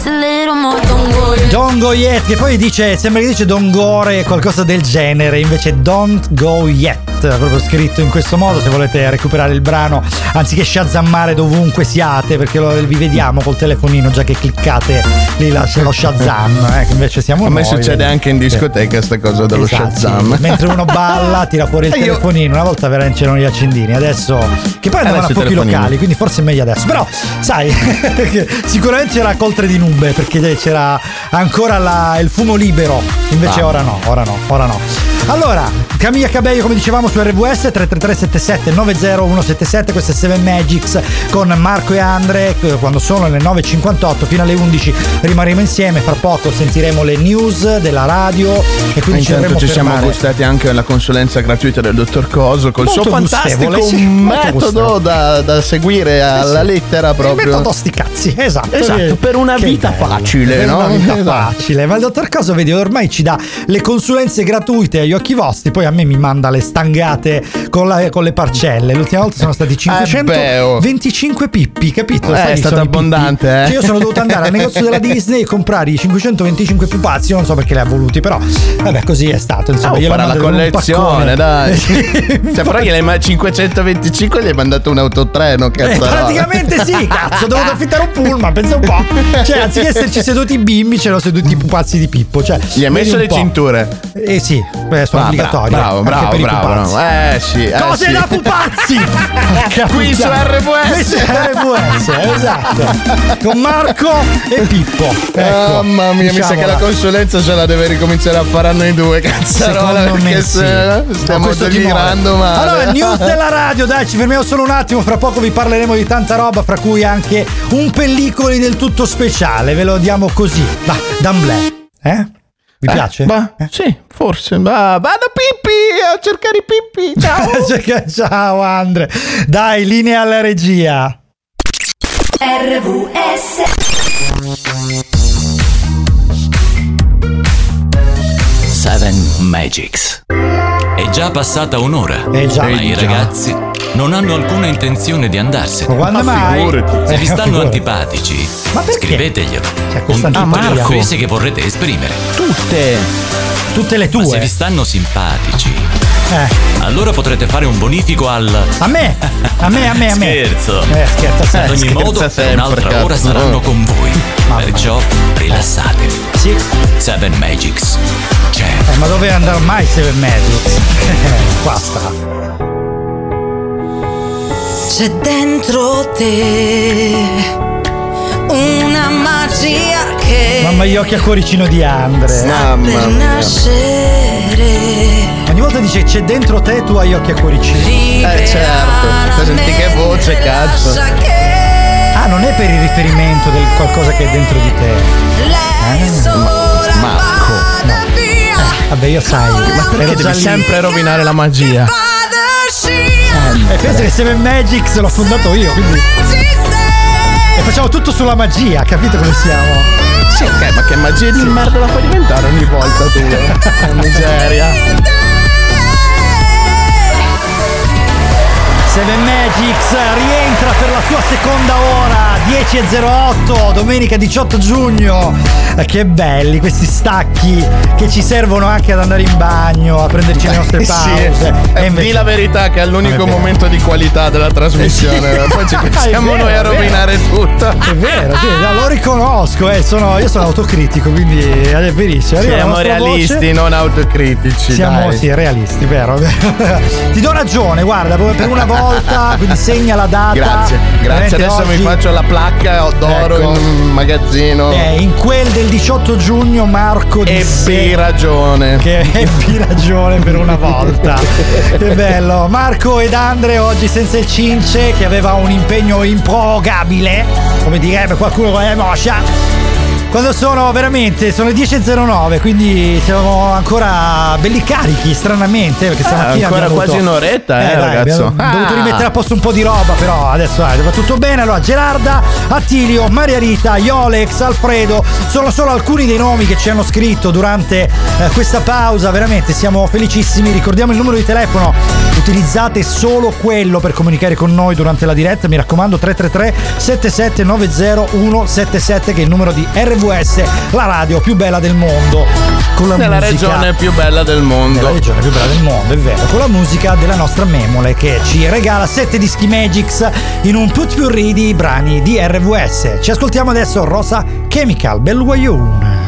little more. Don't go yet. Don't go yet, che poi dice, sembra che dice don't gore, qualcosa del genere, invece don't go yet. Internet, proprio scritto in questo modo, se volete recuperare il brano, anziché shazammare dovunque siate, perché lo- vi vediamo col telefonino già che cliccate lì la- lo Shazam, eh, che invece siamo A me noi. succede anche in discoteca sta cosa dello Esatto, Shazam. sì. Mentre uno balla, tira fuori il E io- telefonino. Una volta veramente c'erano gli accendini, adesso che poi andavano a Adesso pochi locali, quindi forse è meglio adesso. Però, sai, sicuramente c'era coltre di nube perché c'era ancora la- il fumo libero. Invece Ah. ora no, ora no, ora no. Allora, Camilla Cabello, come dicevamo su RVS 33377 90177, questo è 7 Magics con Marco e Andre. eh, Quando sono le 9.58 fino alle 11 rimarremo insieme. Fra poco sentiremo le news della radio e quindi ci Intanto ci siamo fermare. gustati anche la consulenza gratuita del dottor Coso col Molto suo fantastico sì, metodo da, da seguire alla sì. lettera Il proprio. metodo sti cazzi, esatto. Esatto, per una che vita bello. facile, Per no? una vita Esatto. facile. Ma il dottor Caso, vedi, ormai ci dà le consulenze gratuite agli occhi vostri, poi a me mi manda le stangate con, la- con le parcelle. L'ultima volta sono stati beh, oh. 525 pippi, capito? Eh, Sai è stato abbondante, eh. Cioè, io sono dovuto andare al negozio della Disney e comprare i 525 pupazzi, non so perché li ha voluti, però vabbè, così è stato. Insomma, Ah, glielo farà la collezione, dai. Cioè, però gliel'hai ma- 525 gli hai mandato un autotreno, Eh, cazzo. praticamente sì, cazzo, ho dovuto affittare un pullman, pensa un po'. Cioè, anziché esserci seduti i bimbi, c'erano seduti i pupazzi di Pippo. Cioè, Gli hai messo le po'. cinture. Eh sì, beh, sono Ah, obbligatorie. Bravo, bravo, bravo. bravo. Eh sì. eh, Cose sì. da pupazzi! Qui su su RWS, esatto. Con Marco e Pippo. Ecco, Mamma mia, mi sa diciamola. che la consulenza ce la deve ricominciare a fare a noi due, cazzarola, Secondo perché sì. se Ma stiamo delirando male. Allora, news della radio, dai, ci fermiamo solo un attimo. Fra poco vi parleremo di tanta roba, fra cui anche un pellicoli del tutto speciale. Ve lo diamo così. Va, d'amblè. Eh? Vi Eh, piace? bah, Sì, forse. Ma vado Pippi a cercare i Pippi. Ciao. Ciao Andre. Dai, linea alla regia. RVS Seven Magics. È già passata un'ora. Eh già. ma i già. ragazzi non hanno alcuna intenzione di andarsene. Ma quando mai? Se vi Eh, stanno antipatici, Ma perché? scriveteglielo. Cioè, con tutte le antipatia. offese che vorrete esprimere. Tutte. Tutte le Ma se tue. vi stanno simpatici, Eh. allora potrete fare un bonifico al. A me, a me, a me, a me. Scherzo. Eh, scherza Ad ogni scherza modo, per sempre, un'altra cazzo. ora saranno con voi. Perciò rilassatevi. Sì. Seven Magics. C'è. Eh, ma dove andrà mai Seven Magics? Qua sta. C'è dentro te una magia che Mamma gli occhi a cuoricino di Andre. sta per nascere. Ogni volta dice c'è dentro te tu hai gli occhi a cuoricino. Eh certo. Senti che voce, cazzo. Ah, non è per il riferimento del qualcosa che è dentro di te. lei Eh, sola Marco. Vabbè, io sai. Ma perché devi lì. sempre rovinare la magia? Scia. E pensa che Seven Magics l'ho fondato io, quindi. E facciamo tutto sulla magia, capito come siamo? Sì, ok, ma che magia di merda la fai diventare ogni volta tu? eh? Miseria. Seven Magics rientra per la sua seconda ora 10.08 domenica 18 giugno Eh, che belli questi stacchi che ci servono anche ad andare in bagno a prenderci le nostre Sì, pause eh, E invece- Di la verità che è l'unico vero. momento di qualità della trasmissione. Eh sì. Poi ci pensiamo vero, noi a vero. rovinare tutto. è vero, sì, lo riconosco, eh, sono- io sono autocritico, quindi è verissimo. Arriva Siamo realisti, voce. non autocritici. Siamo dai. sì, realisti, vero? Ti do ragione, guarda, per una volta, quindi segna la data. Grazie, grazie. Adesso mi oggi- faccio la placca d'oro Ecco. in un magazzino. Eh, in quel del 18 giugno Marco disse Ebbi ragione. che ebbi ragione per una volta. che bello. Marco ed Andre oggi senza il Cince che aveva un impegno improrogabile, come direbbe qualcuno con le moscia. Quando sono veramente, sono le 10.09, quindi siamo ancora belli carichi, stranamente, perché stamattina ancora abbiamo quasi un'oretta, eh, dai, ragazzo. Abbiamo dovuto Ah. rimettere a posto un po' di roba, però adesso dai, va tutto bene. Allora, Gerarda, Attilio, Maria Rita, Iolex, Alfredo, sono solo alcuni dei nomi che ci hanno scritto durante eh, questa pausa. Veramente siamo felicissimi. Ricordiamo il numero di telefono, utilizzate solo quello per comunicare con noi durante la diretta. Mi raccomando, 333 7790 177 che è il numero di RVS RVS, la radio più bella del mondo. Con la Nella musica regione più bella del mondo. nella regione più bella del mondo, è vero, con la musica della nostra Memole che ci regala sette dischi Magix in un putpurri di brani di RVS. Ci ascoltiamo adesso Rosa Chemical, Bel Guayoun.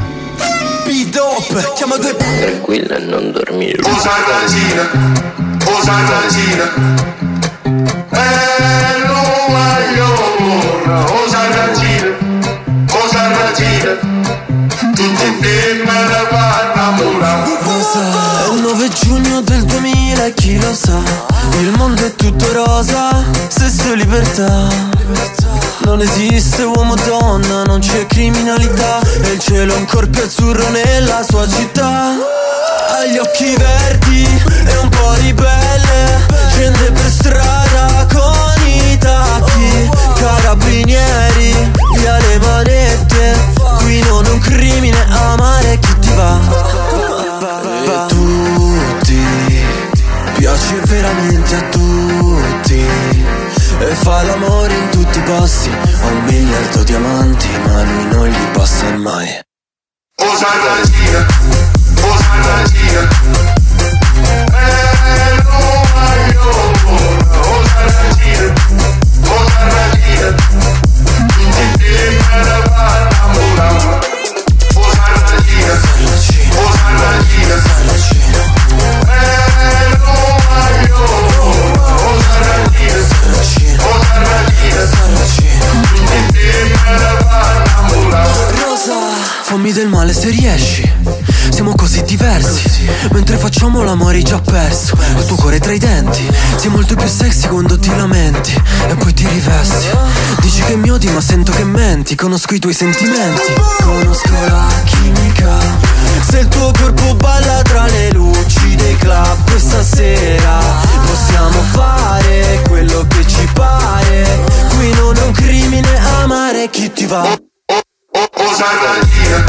P-Dope, chiama due Tranquilla non dormire. Cosa raggina, cosa raggina. Eh, raggina. Tutti insieme la vanno Rosa, è? Il 9 giugno del 2000 e chi lo sa? Il mondo è tutto rosa, stesso libertà. Non esiste uomo o donna, non c'è criminalità. E il cielo è un corpo azzurro nella sua città. Ha gli occhi verdi e un po' ribelle Scende per strada con i tacchi. Carabinieri, via le manette Qui non è un crimine amare chi ti va. A tutti Piace veramente a tutti. E fa l'amore in tutti i posti. Ho un miliardo di amanti Ma lui non gli passa mai. Cosa raggina. Eh, non voglio, cosa raggina, cosa raggina. Fammi del male se riesci Siamo così diversi Mentre facciamo l'amore hai già perso Il tuo cuore tra i denti Sei molto più sexy quando ti lamenti E poi ti rivesti Dici che mi odi ma sento che menti Conosco i tuoi sentimenti Conosco la chimica Se il tuo corpo balla tra le luci dei club Questa sera Possiamo fare quello che ci pare Qui non è un crimine amare chi ti va Cosa raggina,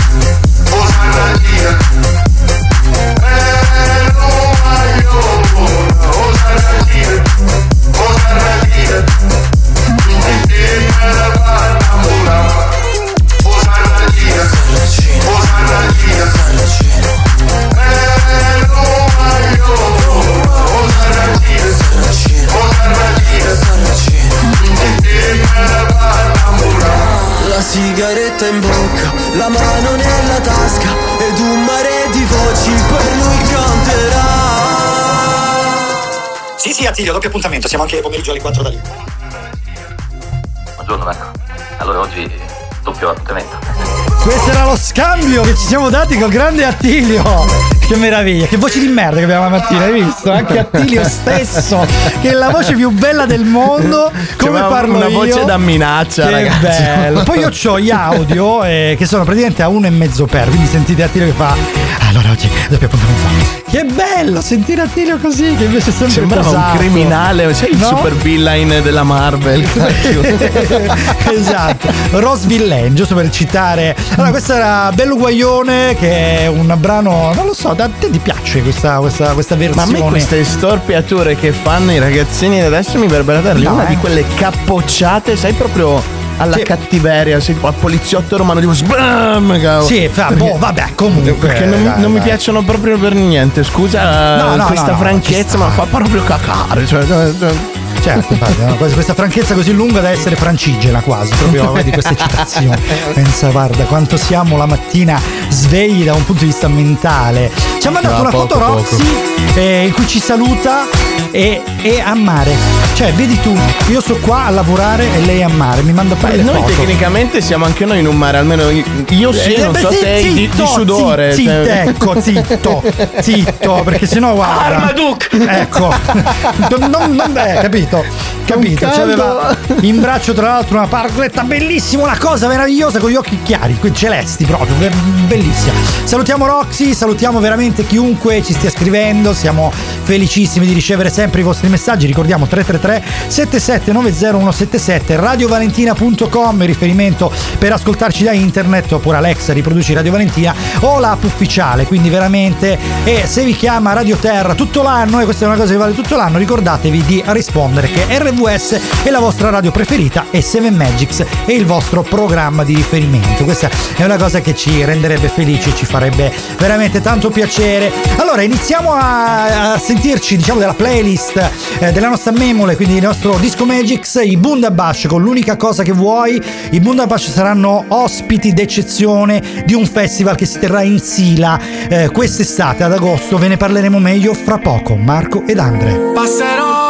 sigaretta in bocca, la mano nella tasca Ed un mare di voci per lui canterà Sì, sì, Attilio, doppio appuntamento. Siamo anche pomeriggio alle 4 da lì. Buongiorno Marco. Allora oggi doppio appuntamento. Questo era lo scambio che ci siamo dati col grande Attilio. Che meraviglia, che voce di merda che abbiamo la mattina, hai visto? Anche Attilio stesso, che è la voce più bella del mondo. Come C'aveva parlo una io? voce da minaccia, che ragazzi. bello. Poi io ho gli audio eh, che sono praticamente a uno e mezzo per, quindi sentite Attilio che fa. Allora oggi doppio appuntamento. Che bello sentire Attilio così, che invece è sempre Sembrava un criminale, sai il No? super villain della Marvel. esatto, Rose Villain, giusto per citare. Allora, questo era Bello Guaglione, che è un brano, non lo so, a te ti piace questa, questa, questa Ma a versione? me queste storpiature che fanno i ragazzini adesso mi verrebbe da dargli No, una eh. di quelle cappocciate, sai proprio alla cattiveria, sai, tipo al poliziotto romano, tipo sbam! cavolo. Sì, fa, boh, vabbè, comunque. Perché non, dai, non mi dai. piacciono proprio per niente. Scusa No, no, questa no, franchezza, ma fa proprio cacare. Cioè. Certo, infatti, no, questa questa franchezza così lunga da essere francigena quasi, proprio vedi queste citazioni. Pensa, guarda, quanto siamo la mattina svegli da un punto di vista mentale. Ci ha mandato No, una poco, foto. Roxy eh, in cui ci saluta e è a mare. Cioè, vedi tu, io sto qua a lavorare e lei a mare, mi manda pure Beh, noi foto. tecnicamente siamo anche noi in un mare, almeno io sì, Eh, non beh, so sì, te, di, di zitto, sudore. zi- cioè. zitto, ecco, zitto, zitto, perché sennò guarda. Armaduc! Ecco, non, non beh, capito? Capito? caldo. C'aveva in braccio tra l'altro una pargletta bellissima, una cosa meravigliosa con gli occhi chiari, celesti proprio, bellissima. Salutiamo Roxy, salutiamo veramente chiunque ci stia scrivendo, siamo felicissimi di ricevere sempre i vostri messaggi, ricordiamo 333 7790177 radiovalentina.com riferimento per ascoltarci da internet oppure Alexa riproduci Radio Valentina o l'app ufficiale, quindi veramente e se vi chiama Radio Terra tutto l'anno e questa è una cosa che vale tutto l'anno, ricordatevi di rispondere che RVS è la vostra radio preferita e 7 Magics è il vostro programma di riferimento. Questa è una cosa che ci renderebbe felici, ci farebbe veramente tanto piacere. Allora, iniziamo a, a sentirci, diciamo, della playlist eh, della nostra memole, quindi il nostro Disco Magics, i Bundabash con l'unica cosa che vuoi. I Bundabash saranno ospiti d'eccezione di un festival che si terrà in Sila eh, quest'estate ad agosto. Ve ne parleremo meglio fra poco. Marco ed Andre. Passerò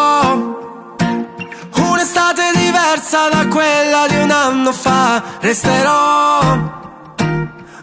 diversa da quella di un anno fa. Resterò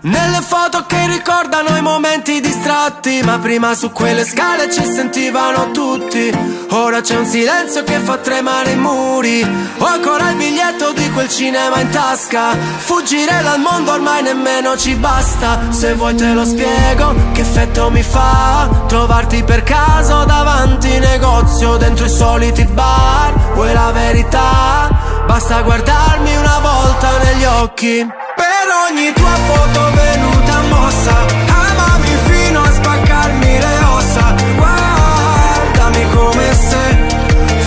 nelle foto che ricordano i momenti distratti. Ma prima su quelle scale ci sentivano tutti. Ora c'è un silenzio che fa tremare i muri. Ho ancora il biglietto di quel cinema in tasca. Fuggire dal mondo ormai nemmeno ci basta. Se vuoi te lo spiego che effetto mi fa. Trovarti per caso davanti negozio dentro i soliti bar. Vuoi la verità? Basta guardarmi una volta negli occhi. Per ogni tua foto venuta mossa. Amami fino a spaccarmi le ossa. Guardami come se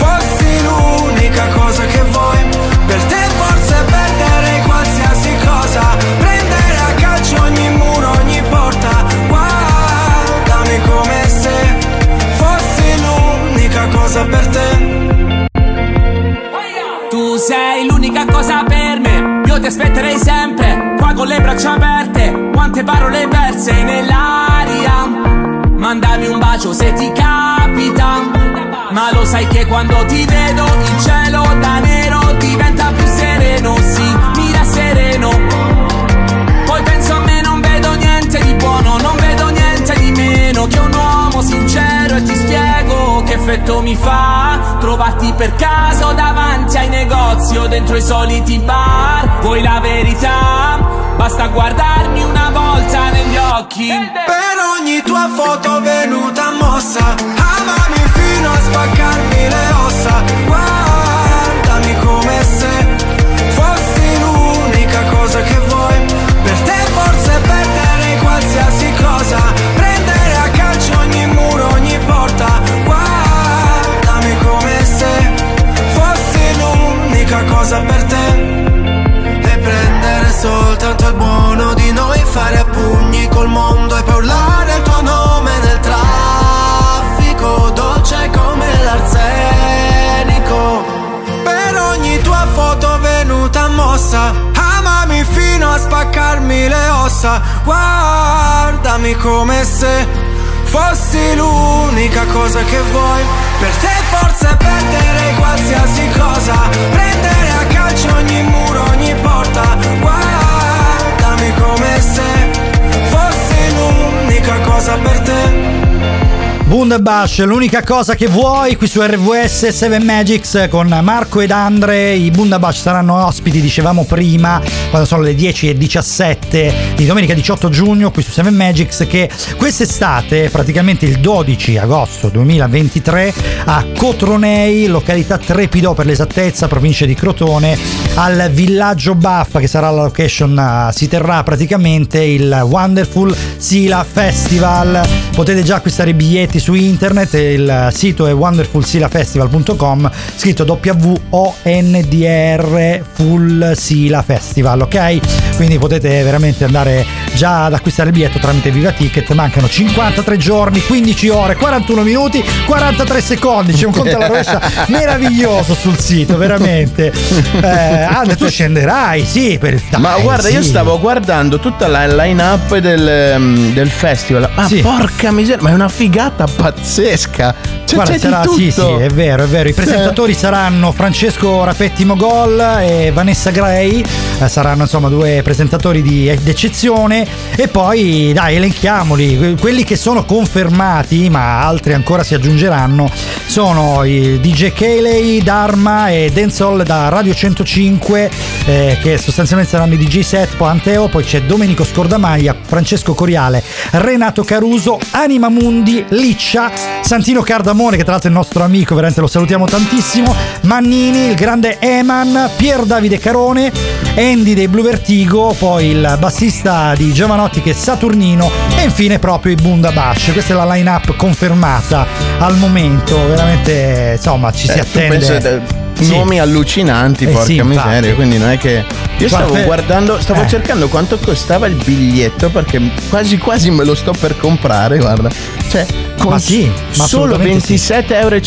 fossi l'unica cosa che vuoi. Per te forse perderei qualsiasi cosa. Prendere a calcio ogni muro, ogni porta. Guardami come se fossi l'unica cosa per te. Tu sei l'unica cosa per io ti aspetterei sempre, qua con le braccia aperte, quante parole perse nell'aria. Mandami un bacio se ti capita, ma lo sai che quando ti vedo il cielo da nero diventa più sereno, sì, mira sereno. Poi penso a me, non vedo niente di buono, non vedo niente di meno che un uomo sincero e ti spiego che effetto mi fa trovarti per caso davanti ai negozi o dentro i soliti bar. Vuoi la verità? Basta guardarmi una volta negli occhi. Per ogni tua foto venuta mossa Amami fino a spaccarmi le ossa Guardami come se fossi l'unica cosa che vuoi Per te forse perderei qualsiasi cosa cosa per te. E prendere soltanto il buono di noi Fare a pugni col mondo e poi urlare il tuo nome nel traffico Dolce come l'arsenico. Per ogni tua foto venuta mossa Amami fino a spaccarmi le ossa. Guardami come se fossi l'unica cosa che vuoi. Per te forse perderei qualsiasi cosa. Prendere a calcio ogni muro, ogni porta Bundabash, l'unica cosa che vuoi qui su RVS 7 Magics con Marco ed Andre. I Bundabash saranno ospiti, dicevamo prima, quando sono le 10 e 17 di domenica 18 giugno qui su 7 Magics che quest'estate, praticamente il 12 agosto 2023 a Cotronei, località Trepido per l'esattezza, provincia di Crotone, al villaggio Baffa che sarà la location, eh, si terrà praticamente il Wonderful Sila Festival. Potete già acquistare i biglietti su internet, il sito è wonderfulsilafestival.com, scritto W-O-N-D-R Full Sila Festival, ok? Quindi potete veramente andare già ad acquistare il biglietto tramite Viva Ticket, mancano 53 giorni, 15 ore, 41 minuti, 43 secondi, c'è un conto alla rovescia meraviglioso sul sito, veramente. Eh, Andre, tu scenderai, sì, per dai, Ma guarda, io sì. stavo guardando tutta la line up del, ehm, del festival. Ma Sì. porca miseria, ma è una figata pazzesca. Cioè, Guarda, sarà- sì, sì, è vero, è vero. I presentatori saranno Francesco Rapetti Mogol e Vanessa Gray, eh, saranno insomma due presentatori di- d'eccezione. E poi, dai, elenchiamoli. Que- Quelli che sono confermati, ma altri ancora si aggiungeranno, sono i DJ Kelly, Dharma e Denzol da Radio 105, eh, che sostanzialmente saranno i DJ set, poi Anteo, poi c'è Domenico Scordamaglia, Francesco Coriale, Renato Caruso, Anima Mundi, Liccia, Santino Cardamone, che tra l'altro è il nostro amico, veramente lo salutiamo tantissimo, Mannini, il grande Eman, Pier Davide Carone, Andy dei Blue Vertigo, poi il bassista di Giovanotti che è Saturnino e infine proprio i Bunda Bash. Questa è la line-up confermata al momento, veramente insomma ci si Eh, attende. eh, Sì. nomi allucinanti, Eh porca sì, infatti. miseria. Quindi non è che. Io stavo Guarda, guardando, stavo eh. cercando quanto costava il biglietto perché quasi quasi me lo sto per comprare, guarda. Cioè, con Ma sì, ma solo assolutamente sì. 27,50 euro,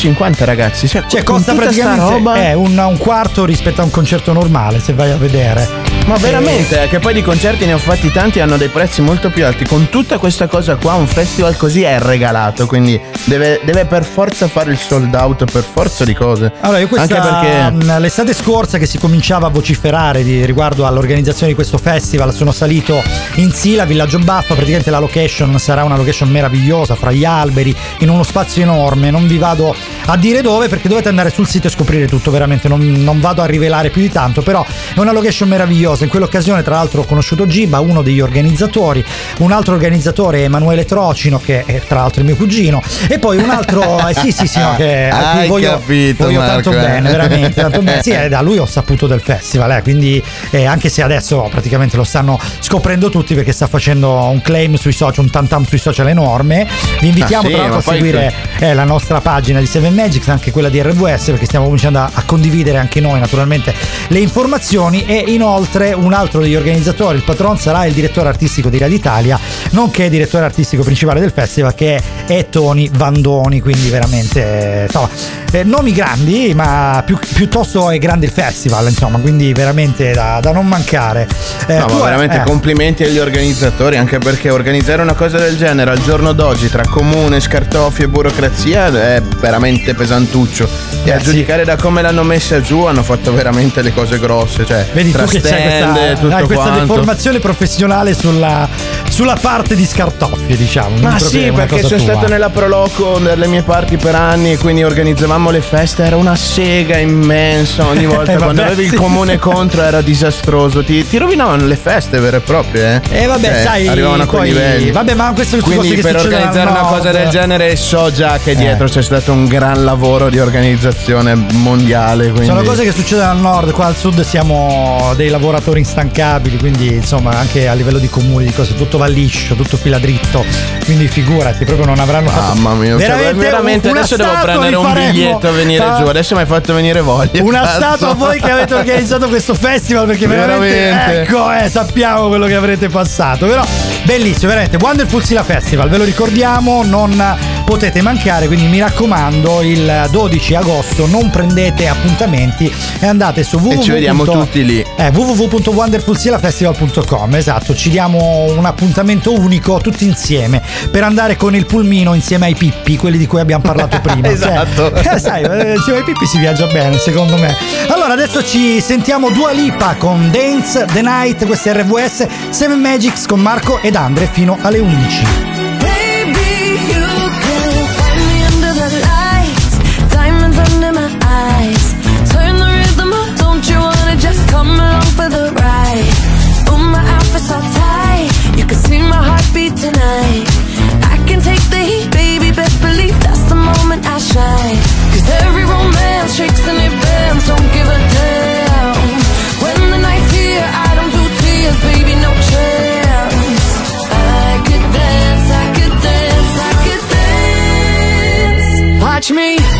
ragazzi. Cioè, Cioè costa praticamente roba. eh, un, un quarto rispetto a un concerto normale, se vai a vedere. Ma veramente, eh, che poi di concerti ne ho fatti tanti e hanno dei prezzi molto più alti. Con tutta questa cosa qua, un festival così è regalato. Quindi deve, deve per forza fare il sold out, per forza di cose. Allora, io questa, Anche perché. mh, l'estate scorsa che si cominciava a vociferare di- riguardo all'organizzazione di questo festival, sono salito in Sila, Villaggio Baffa, praticamente la location sarà una location meravigliosa, fra gli alberi, in uno spazio enorme, non vi vado a dire dove perché dovete andare sul sito e scoprire tutto, veramente non, non vado a rivelare più di tanto, però è una location meravigliosa, in quell'occasione tra l'altro ho conosciuto Giba, uno degli organizzatori, un altro organizzatore Emanuele Trocino che è tra l'altro il mio cugino e poi un altro, eh, sì sì sì, no, che a cui voglio, capito, voglio tanto eh. bene, veramente tanto bene. Sì, eh, da lui ho saputo del festival, eh, quindi eh, anche se adesso praticamente lo stanno scoprendo tutti perché sta facendo un claim sui social, un tantam sui social enorme. Vi invitiamo Ah, sì, tra l'altro a poi- seguire eh, la nostra pagina di Seven Magics, anche quella di RWS, perché stiamo cominciando a, a condividere anche noi naturalmente le informazioni e inoltre un altro degli organizzatori, il patron, sarà il direttore artistico di Radio Italia, nonché direttore artistico principale del festival che è Tony Vandoni, quindi veramente eh, insomma, eh, nomi grandi, ma più- piuttosto è grande il festival, insomma, quindi veramente da, da non mancare. Eh, No, ma veramente eh, complimenti agli organizzatori, anche perché organizzare una cosa del genere al giorno d'oggi tra comune, scartoffie e burocrazia è veramente pesantuccio. E Eh, a giudicare da come l'hanno messa giù hanno fatto veramente le cose grosse. Cioè, Vedi tu che c'è questa, tutto hai questa quanto. deformazione professionale sulla, sulla parte di scartoffie, diciamo. Ma sì, perché sono tua. stato nella Proloco nelle mie parti per anni e quindi organizzavamo le feste, era una sega immensa ogni volta. Eh, Quando vabbè, avevi sì. il comune contro era disastroso, ti, ti rovinavano le feste vere e proprie. Eh, Eh, vabbè, Cioè, sai, Arrivavano a quei livelli. vabbè, ma queste sono Quindi cose che per organizzare una cosa del genere so già che dietro c'è stato un gran lavoro di organizzazione mondiale. Quindi... Sono cose che succedono al nord, qua al sud siamo dei lavoratori instancabili, quindi insomma anche a livello di comuni, di cose, tutto va liscio, tutto fila dritto, quindi figurati, proprio non avranno fatto... Mamma mia, cioè, veramente, adesso devo prendere un biglietto a venire Ah, giù. Adesso mi hai fatto venire voglia. Una cazzo. statua a voi che avete organizzato questo festival perché veramente, Veramente. ecco eh, sappiamo quello che avrete passato però bellissimo veramente Wonderful Sila Festival ve lo ricordiamo non potete mancare quindi mi raccomando il 12 agosto non prendete appuntamenti e andate su www. E ci vediamo tutti lì. eh, www.wonderfulsilafestival.com esatto ci diamo un appuntamento unico tutti insieme per andare con il pulmino insieme ai pippi quelli di cui abbiamo parlato prima Esatto. Cioè, eh, sai eh, insieme ai pippi si viaggia bene secondo me allora adesso ci sentiamo Dua Lipa con Dance the Night questa è RWS 7 Magics con Marco ed Andre fino alle 11 Watch me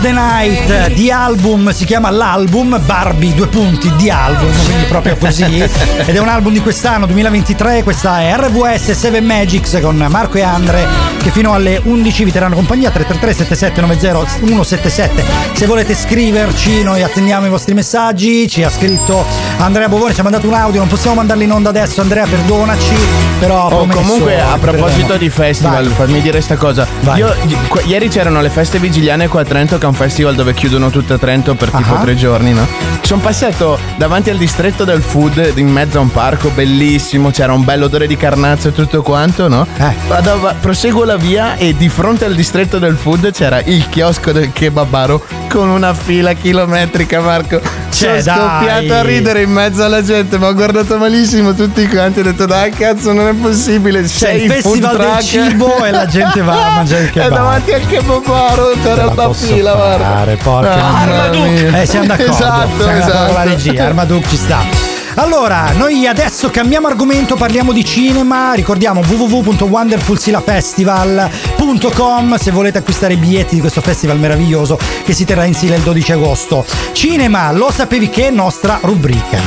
The Night di album, si chiama l'album Barbie, due punti di album, quindi proprio così. Ed è un album di quest'anno, 2023, questa è RVS 7 Magics con Marco e Andre che fino alle 11 vi terranno compagnia 333 7790 177. Se volete scriverci, noi attendiamo i vostri messaggi. Ci ha scritto Andrea Bovone, ci ha mandato un audio, non possiamo mandarli in onda adesso, Andrea, perdonaci, però Oh, promesso, comunque, a proposito ripeteremo. di festival, Vai. fammi dire sta cosa. Vai. Io, qu- ieri c'erano le feste vigiliane qua a Trento, che un festival dove chiudono tutta Trento per tipo Ah. tre giorni, no? Sono passato davanti al distretto del food in mezzo a un parco bellissimo, c'era un bello odore di carnazzo e tutto quanto, no? Eh. Vado, va- proseguo la via e di fronte al distretto del food c'era il chiosco del kebabaro con una fila chilometrica, Marco. Cioè, Sono scoppiato dai. a ridere in mezzo alla gente, ma ho guardato malissimo tutti quanti. Ho detto, dai, cazzo, non è possibile. Sei il festival del cibo e la gente va a mangiare il kebab. davanti al kebabaro c'era la fila, guarda. fare, porca Ah, miseria. mamma mia. Eh, siamo d'accordo. Esatto, siamo d'accordo con la esatto. regia. Armaduc ci sta. Allora, noi adesso cambiamo argomento, parliamo di cinema. Ricordiamo www.wonderfulsilafestival.com se volete acquistare i biglietti di questo festival meraviglioso che si terrà in Sila il 12 agosto. Cinema, lo sapevi che? Nostra rubrica.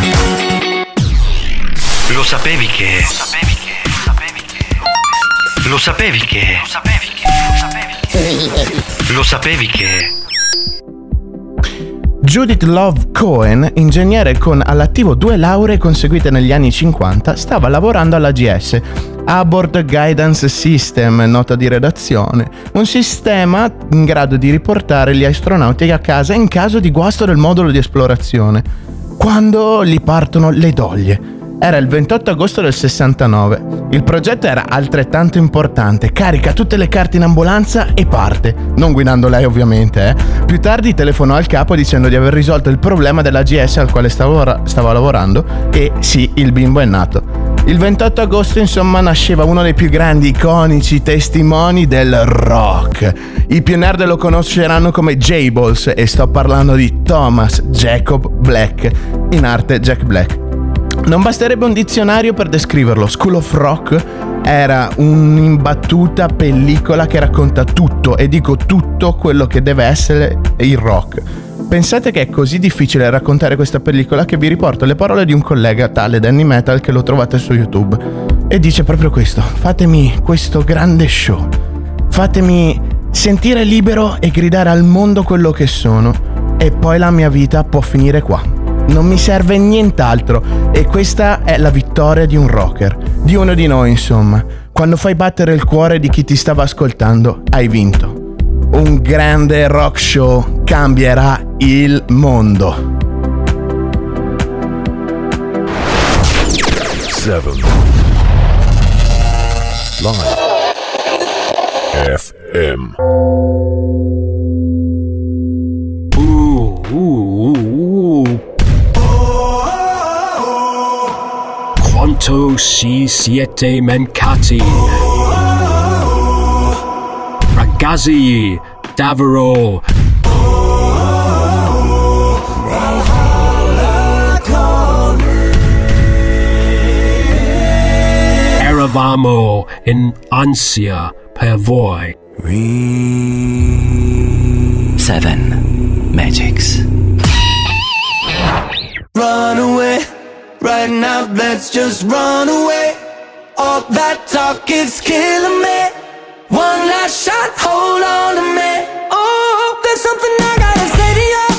Lo sapevi che. Lo sapevi che. Lo sapevi che. Lo sapevi che. Judith Love Cohen, ingegnere con all'attivo due lauree conseguite negli anni 50, stava lavorando all'AGS, Abort Guidance System, nota di redazione, un sistema in grado di riportare gli astronauti a casa in caso di guasto del modulo di esplorazione, quando gli partono le doglie. Era il 28 agosto del 69. Il progetto era altrettanto importante. Carica tutte le carte in ambulanza e parte. Non guidando lei, ovviamente. Eh. Più tardi telefonò al capo dicendo di aver risolto il problema dell'AGS al quale stava, stava lavorando. E sì, il bimbo è nato. Il 28 agosto, insomma, nasceva uno dei più grandi, iconici testimoni del rock. I più nerd lo conosceranno come Jables e sto parlando di Thomas Jacob Black, in arte Jack Black. Non basterebbe un dizionario per descriverlo. School of Rock era un'imbattuta pellicola che racconta tutto, e dico tutto quello che deve essere il rock. Pensate che è così difficile raccontare questa pellicola che vi riporto le parole di un collega tale Danny Metal che lo trovate su YouTube. E dice proprio questo: Fatemi questo grande show. Fatemi sentire libero e gridare al mondo quello che sono. E poi la mia vita può finire qua. Non mi serve nient'altro e questa è la vittoria di un rocker, di uno di noi insomma. Quando fai battere il cuore di chi ti stava ascoltando, hai vinto. Un grande rock show cambierà il mondo. 7 Live FM Quanto si siete mancati? Ragazzi, davvero. Eravamo in ansia per voi. Seven Magics. Run away, right now, let's just run away. All that talk is killing me. One last shot, hold on to me. Oh, there's something I gotta say to you.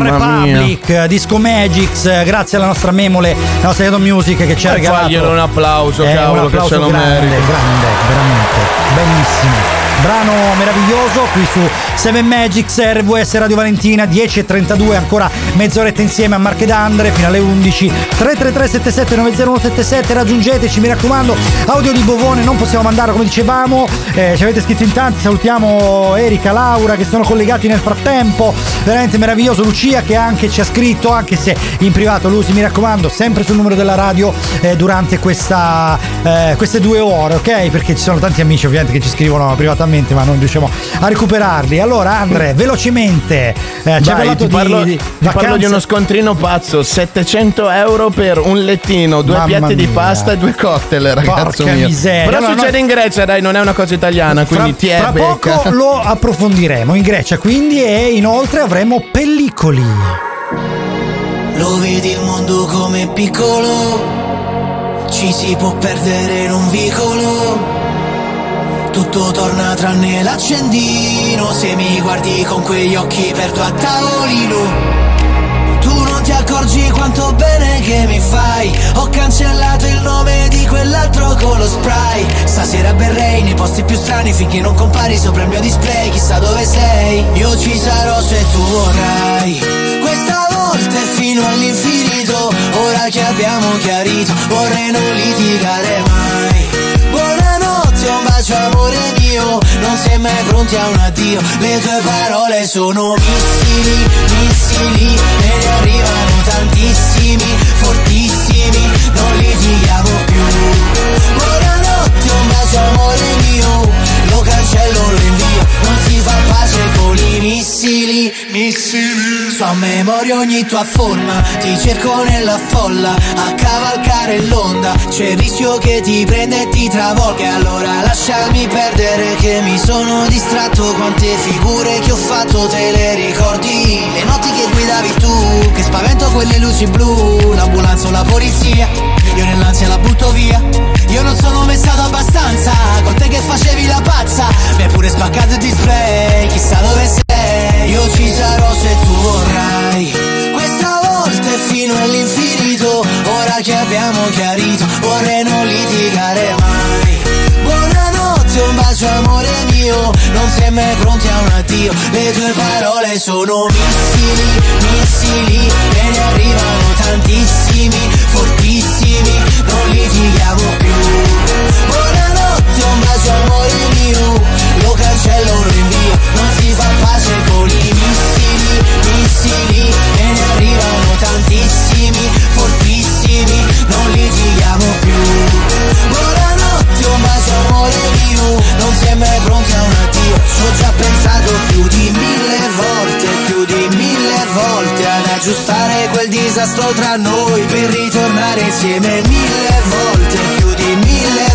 Mamma Republic, Disco Magics, eh, grazie alla nostra memole, la nostra Edo Music che ci ha Eh, regalato. faglielo un applauso, Eh, cavolo, un applauso che se lo grande, merita. grande, veramente, bellissimo. Brano meraviglioso qui su 7 Magics RWS Radio Valentina 10.32 ancora mezz'oretta insieme a Marche D'Andre fino alle 11 333 77 90177 raggiungeteci mi raccomando audio di Bovone non possiamo mandarlo come dicevamo eh, ci avete scritto in tanti salutiamo Erika Laura che sono collegati nel frattempo veramente meraviglioso Lucia che anche ci ha scritto anche se in privato Lucy mi raccomando sempre sul numero della radio eh, durante questa, eh, queste due ore ok? Perché ci sono tanti amici ovviamente che ci scrivono privatamente ma non riusciamo a recuperarli. Allora Andre velocemente eh, ci hai parlato ti parlo, di, di ti parlo di uno scontrino pazzo 700 euro per un lettino due Mamma piatti di mia. pasta e due cocktail ragazzo Porca mio. miseria. però Allora, succede no- in Grecia dai non è una cosa italiana quindi ti è fra becca. poco lo approfondiremo in Grecia quindi e inoltre avremo pellicoli Lo vedi il mondo come piccolo, ci si può perdere in un vicolo. Tutto torna tranne l'accendino, se mi guardi con quegli occhi perdo a tavolino. Accorgi quanto bene che mi fai. Ho cancellato il nome di quell'altro con lo spray. Stasera berrei nei posti più strani Finché non compari sopra il mio display. Chissà dove sei Io ci sarò se tu vorrai. Questa volta è fino all'infinito Ora che abbiamo chiarito Vorrei non litigare mai. Buonanotte, un bacio amore mio Non sei mai pronti a un addio. Le tue parole sono missili, missili E arrivano tantissimi, fortissimi Non litighiamo più. Buonanotte, So a memoria ogni tua forma. Ti cerco nella folla A cavalcare l'onda. C'è il rischio che ti prenda e ti travolga. Allora lasciami perdere che mi sono distratto Quante figure che ho fatto te le ricordi? Le notti che guidavi tu Che spavento quelle luci blu. L'ambulanza o la polizia Io nell'ansia la butto via. Io non sono mai stato abbastanza Con te che facevi la pazza. Mi hai pure spaccato il display Chissà dove sei Io ci sarò se tu vorrai. Questa volta è fino all'infinito. Ora che abbiamo chiarito Vorrei non litigare mai. Buonanotte, un bacio amore mio. Non sei mai pronti a un addio. Le tue parole sono missili, missili. E ne arrivano tantissimi, fortissimi. Non litighiamo più. Buonanotte, un bacio amore mio Lo cancello, lo rinvio Non si fa pace con i missili, missili E ne arrivano tantissimi, fortissimi Non litighiamo più. Buonanotte, un bacio amore mio Non si è mai pronti a un addio. Ci ho già pensato più di mille volte Più di mille volte Ad aggiustare quel disastro tra noi Per ritornare insieme mille volte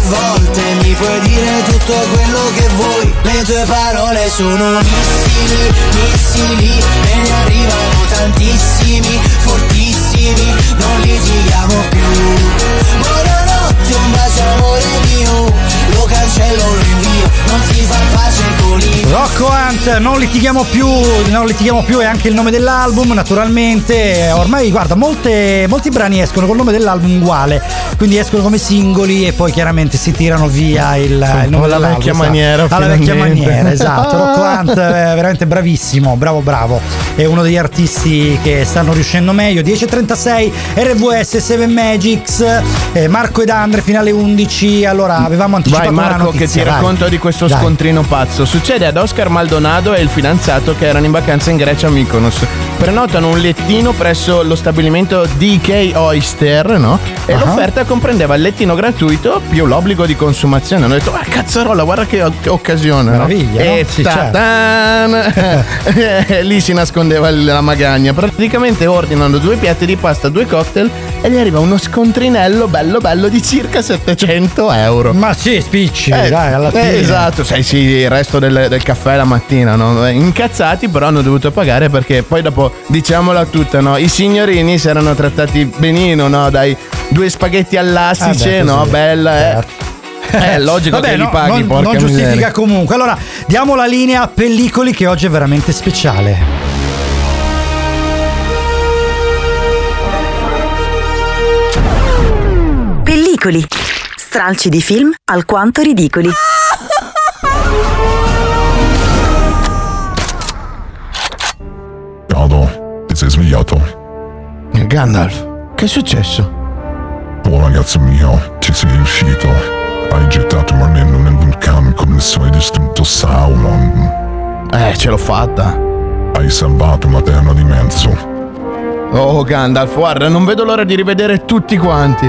volte Mi puoi dire tutto quello che vuoi. Le tue parole sono missili, missili E ne arrivano tantissimi, fortissimi Non litighiamo più Buonanotte, un bacio amore mio Lo cancello, lo invio Non si fa pace con i Rocco Hunt, non litighiamo più, non litighiamo più è anche il nome dell'album naturalmente, ormai guarda molte, molti brani escono col nome dell'album uguale, quindi escono come singoli e poi chiaramente si tirano via il, il nome Alla dell'album. vecchia sa. maniera, Alla vecchia finalmente. maniera, esatto. Rocco Hunt è veramente bravissimo, bravo bravo, è uno degli artisti che stanno riuscendo meglio. 10.36 RVS 7 Magics, eh, Marco ed Andre fino alle 11, allora avevamo anticipato Vai Marco notizia, che ti vai. racconto di questo Dai. scontrino pazzo. Succede ad Oscar Maldonado e il fidanzato che erano in vacanza in Grecia a Mykonos. Prenotano un lettino presso lo stabilimento DK Oyster, no? E Ah. l'offerta comprendeva il lettino gratuito più l'obbligo di consumazione. Hanno detto, ah cazzarola, guarda che, occasione. no?" Meraviglia, no? E Sì, certo. lì si nascondeva la magagna. Praticamente ordinano due piatti di pasta, due cocktail e gli arriva uno scontrinello bello bello di circa 700 euro. Ma sì, spicci, Eh, dai, alla eh, fine. esatto, sai, sì, il resto del, del caffè la mattina, no? Eh, Incazzati, però hanno dovuto pagare perché poi dopo, diciamola tutta, no? I signorini si erano trattati benino, no? Dai due spaghetti all'astice, Eh beh, no? Bella, eh. È logico Vabbè, che li no, paghi, non, porca non giustifica miseria. comunque. Allora, diamo la linea a pellicoli che oggi è veramente speciale. Pellicoli. Stralci di film alquanto ridicoli. Vado, ti sei svegliato? Gandalf, che è successo? Oh ragazzo mio, ci sei riuscito. Hai gettato un anello nel vulcano come se hai distrutto Sauron. Eh, ce l'ho fatta. Hai salvato una terra di mezzo. Oh, Gandalf, guarda, non vedo l'ora di rivedere tutti quanti.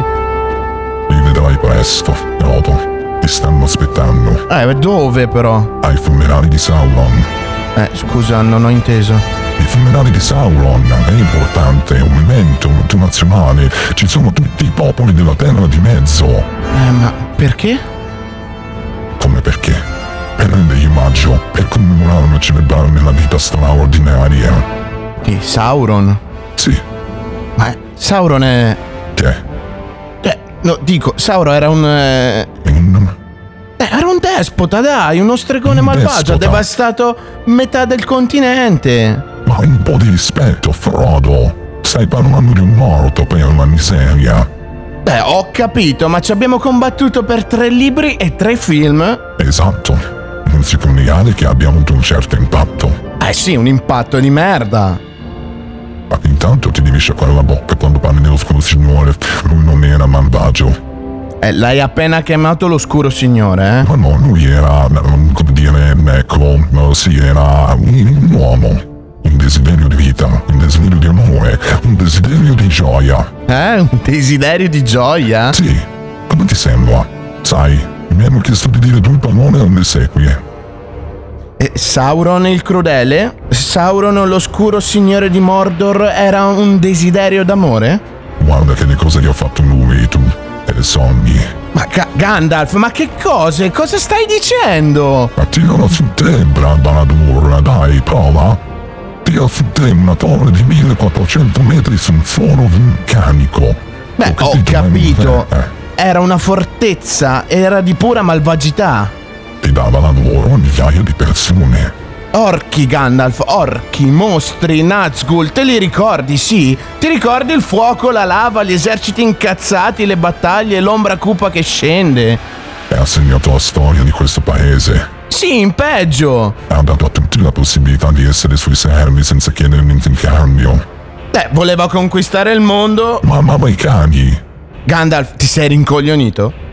Li vedrai presto, Frodo. Ti stanno aspettando. Eh, dove però? Ai funerali di Sauron. Eh, scusa, non ho inteso. I funerali di Sauron è importante, è un evento multinazionale. Ci sono tutti i popoli della Terra di mezzo. Eh, ma perché? Come perché? Per rendergli omaggio, per commemorare e celebrare la vita straordinaria. Di Sauron? Sì. Ma Sauron è. Che? Eh, no, dico, Sauron era un. eh, Eh, era un despota, dai, uno stregone malvagio, ha despota? devastato metà del continente. Ma un po' di rispetto, Frodo. Stai parlando di un morto per la miseria. Beh, ho capito, ma ci abbiamo combattuto per tre libri e tre film. Esatto. Non si può negare che abbia avuto un certo impatto. Eh sì, un impatto di merda. Ma intanto ti devi sciacquare la bocca quando parli dello scudo signore. Lui non era malvagio. Eh, l'hai appena chiamato l'oscuro signore, eh? Ma no, lui era, mm, come dire, ecco, sì, era un uomo. Un desiderio di vita, un desiderio di amore, un desiderio di gioia. Eh? Un desiderio di gioia? Sì, come ti sembra? Sai, mi hanno chiesto di dire due parole alle sequie. E Sauron il crudele? Sauron l'oscuro signore di Mordor era un desiderio d'amore? Guarda che le cose che ho fatto lui, tu, e le sogni. Ma Ga- Gandalf, ma che cose? Cosa stai dicendo? Ma tiralo su te, Brad Baladur, dai, prova. Su te una torre di 1400 metri su un foro vulcanico. Beh, ho capito. Era una fortezza, era di pura malvagità. E dava lavoro a migliaia di persone. orchi Gandalf, orchi, mostri, Nazgul, te li ricordi, sì? Ti ricordi il fuoco, la lava, gli eserciti incazzati, le battaglie, l'ombra cupa che scende? E ha segnato la storia di questo paese. Sì, in peggio! Ha dato a tutti la possibilità di essere sui servi senza chiedere niente in cambio. Eh, voleva conquistare il mondo. Ma amava i cani. Gandalf, ti sei rincoglionito?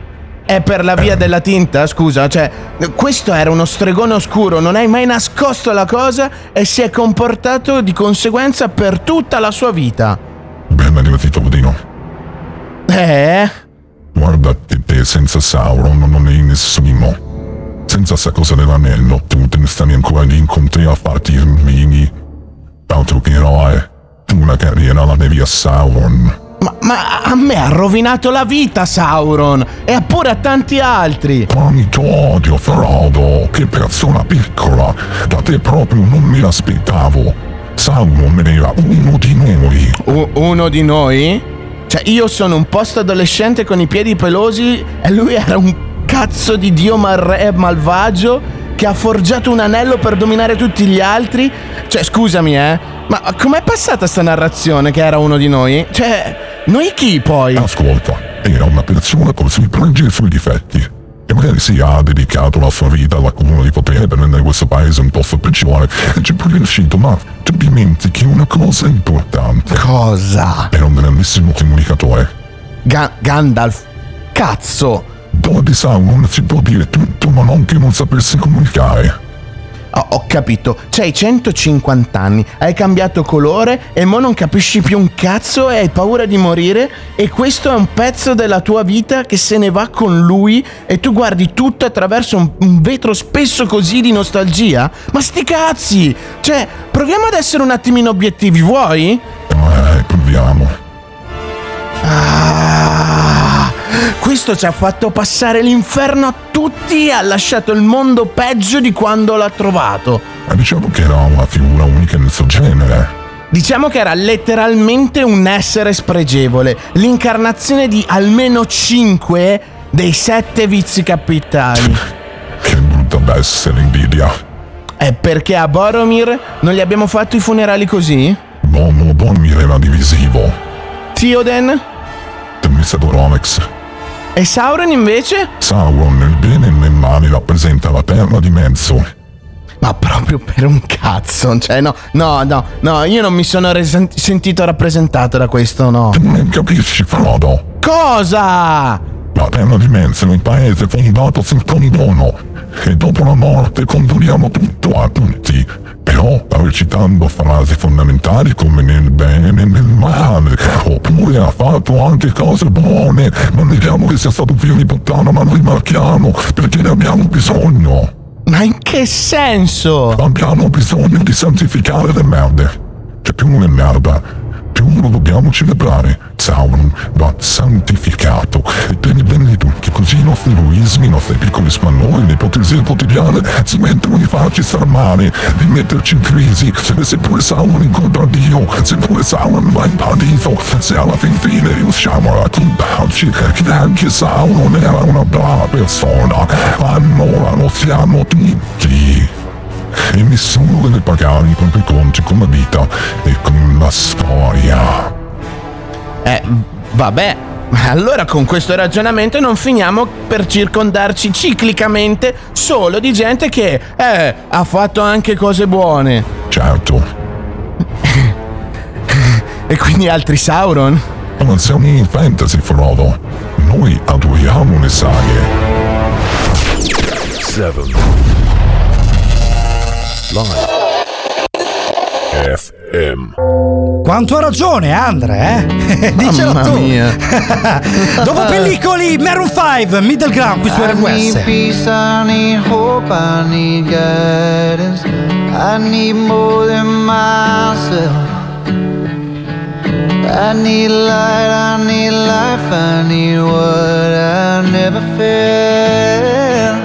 È per la via della tinta, scusa, cioè, questo era uno stregone oscuro, non hai mai nascosto la cosa e si è comportato di conseguenza per tutta la sua vita. Ben divertito, Budino. Eh? Guarda, te, te senza Sauron non è nessuno. Senza sta cosa dell'anello, tu te ne stavi ancora con te a che eroe. Tu una carriera la devi a Sauron. Ma, ma a me ha rovinato la vita Sauron e pure a tanti altri. Quanto odio, Frodo! Che persona piccola! Da te proprio non me l'aspettavo. Sauron era uno di noi. U- uno di noi? Cioè, io sono un post adolescente con i piedi pelosi e lui era un cazzo di dio mal- malvagio che ha forgiato un anello per dominare tutti gli altri? Cioè, scusami, eh, ma com'è passata sta narrazione che era uno di noi? Cioè, noi chi poi? Ascolta, era una persona con i suoi pregi e i suoi difetti. E magari si ha dedicato la sua vita all'accumulo di potere per rendere questo paese un posto peggiore. E ci è pure riuscito, ma ti dimentichi una cosa importante. Cosa? Era un grandissimo comunicatore. Ga- Gandalf. Cazzo! Di Sauron si può dire tutto, ma non che non sapessi comunicare. Oh, ho capito, c'hai 150 anni, hai cambiato colore e mo non capisci più un cazzo e hai paura di morire e questo è un pezzo della tua vita che se ne va con lui e tu guardi tutto attraverso un, un vetro spesso così di nostalgia? Ma sti cazzi! Cioè, proviamo ad essere un attimino obiettivi, vuoi? Eh, proviamo. Ah, questo ci ha fatto passare l'inferno a tutti e ha lasciato il mondo peggio di quando l'ha trovato. Ma diciamo che era una figura unica nel suo genere. Diciamo che era letteralmente un essere spregevole, l'incarnazione di almeno 5 dei 7 vizi capitali. Che brutta bestia l'invidia. E perché a Boromir non gli abbiamo fatto i funerali così? L'uomo Boromir era divisivo. Theoden? Temmistato Rolex. E Sauron invece? Sauron nel bene e nel male rappresenta la terra di mezzo. Ma proprio per un cazzo, cioè no, no, no, no, io non mi sono resen- sentito rappresentato da questo, no. Non capisci, Frodo? Cosa? La terra di mezzo è un paese fondato sul condono. E dopo la morte condoniamo tutto a tutti. Però recitando frasi fondamentali come nel bene e nel male. Oppure ha fatto anche cose buone. Non diciamo che sia stato figlio di puttana, ma lo rimarchiamo perché ne abbiamo bisogno. Ma in che senso? Abbiamo bisogno di santificare le merde. C'è più una merda, più lo dobbiamo celebrare. Sauron va santificato e per il bene di tutti, così i nostri egoismi, i nostri piccoli spannoni, le ipocrisie quotidiane smettono di farci star male, di metterci in crisi. Se, se pure Sauron incontra Dio, se pure Sauron va in paradiso, se alla fin fine riusciamo a raccontarci che anche Sauron era una brava persona, allora lo siamo tutti e nessuno deve pagare i propri conti con la vita e con la storia. Eh, vabbè. Allora con questo ragionamento non finiamo per circondarci ciclicamente solo di gente che, eh, ha fatto anche cose buone. Certo. e quindi altri Sauron? Ma siamo in fantasy, Frodo. Noi adoriamo le saghe. 7 Live FM Quanto ha ragione, Andre, eh? Dicelo Mamma tu. mia. Dopo pellicoli, Maroon 5, Middle Ground qui su I need RWS. peace, I need hope, I need guidance. I need more than myself. I need light, I need life, I need what I never felt.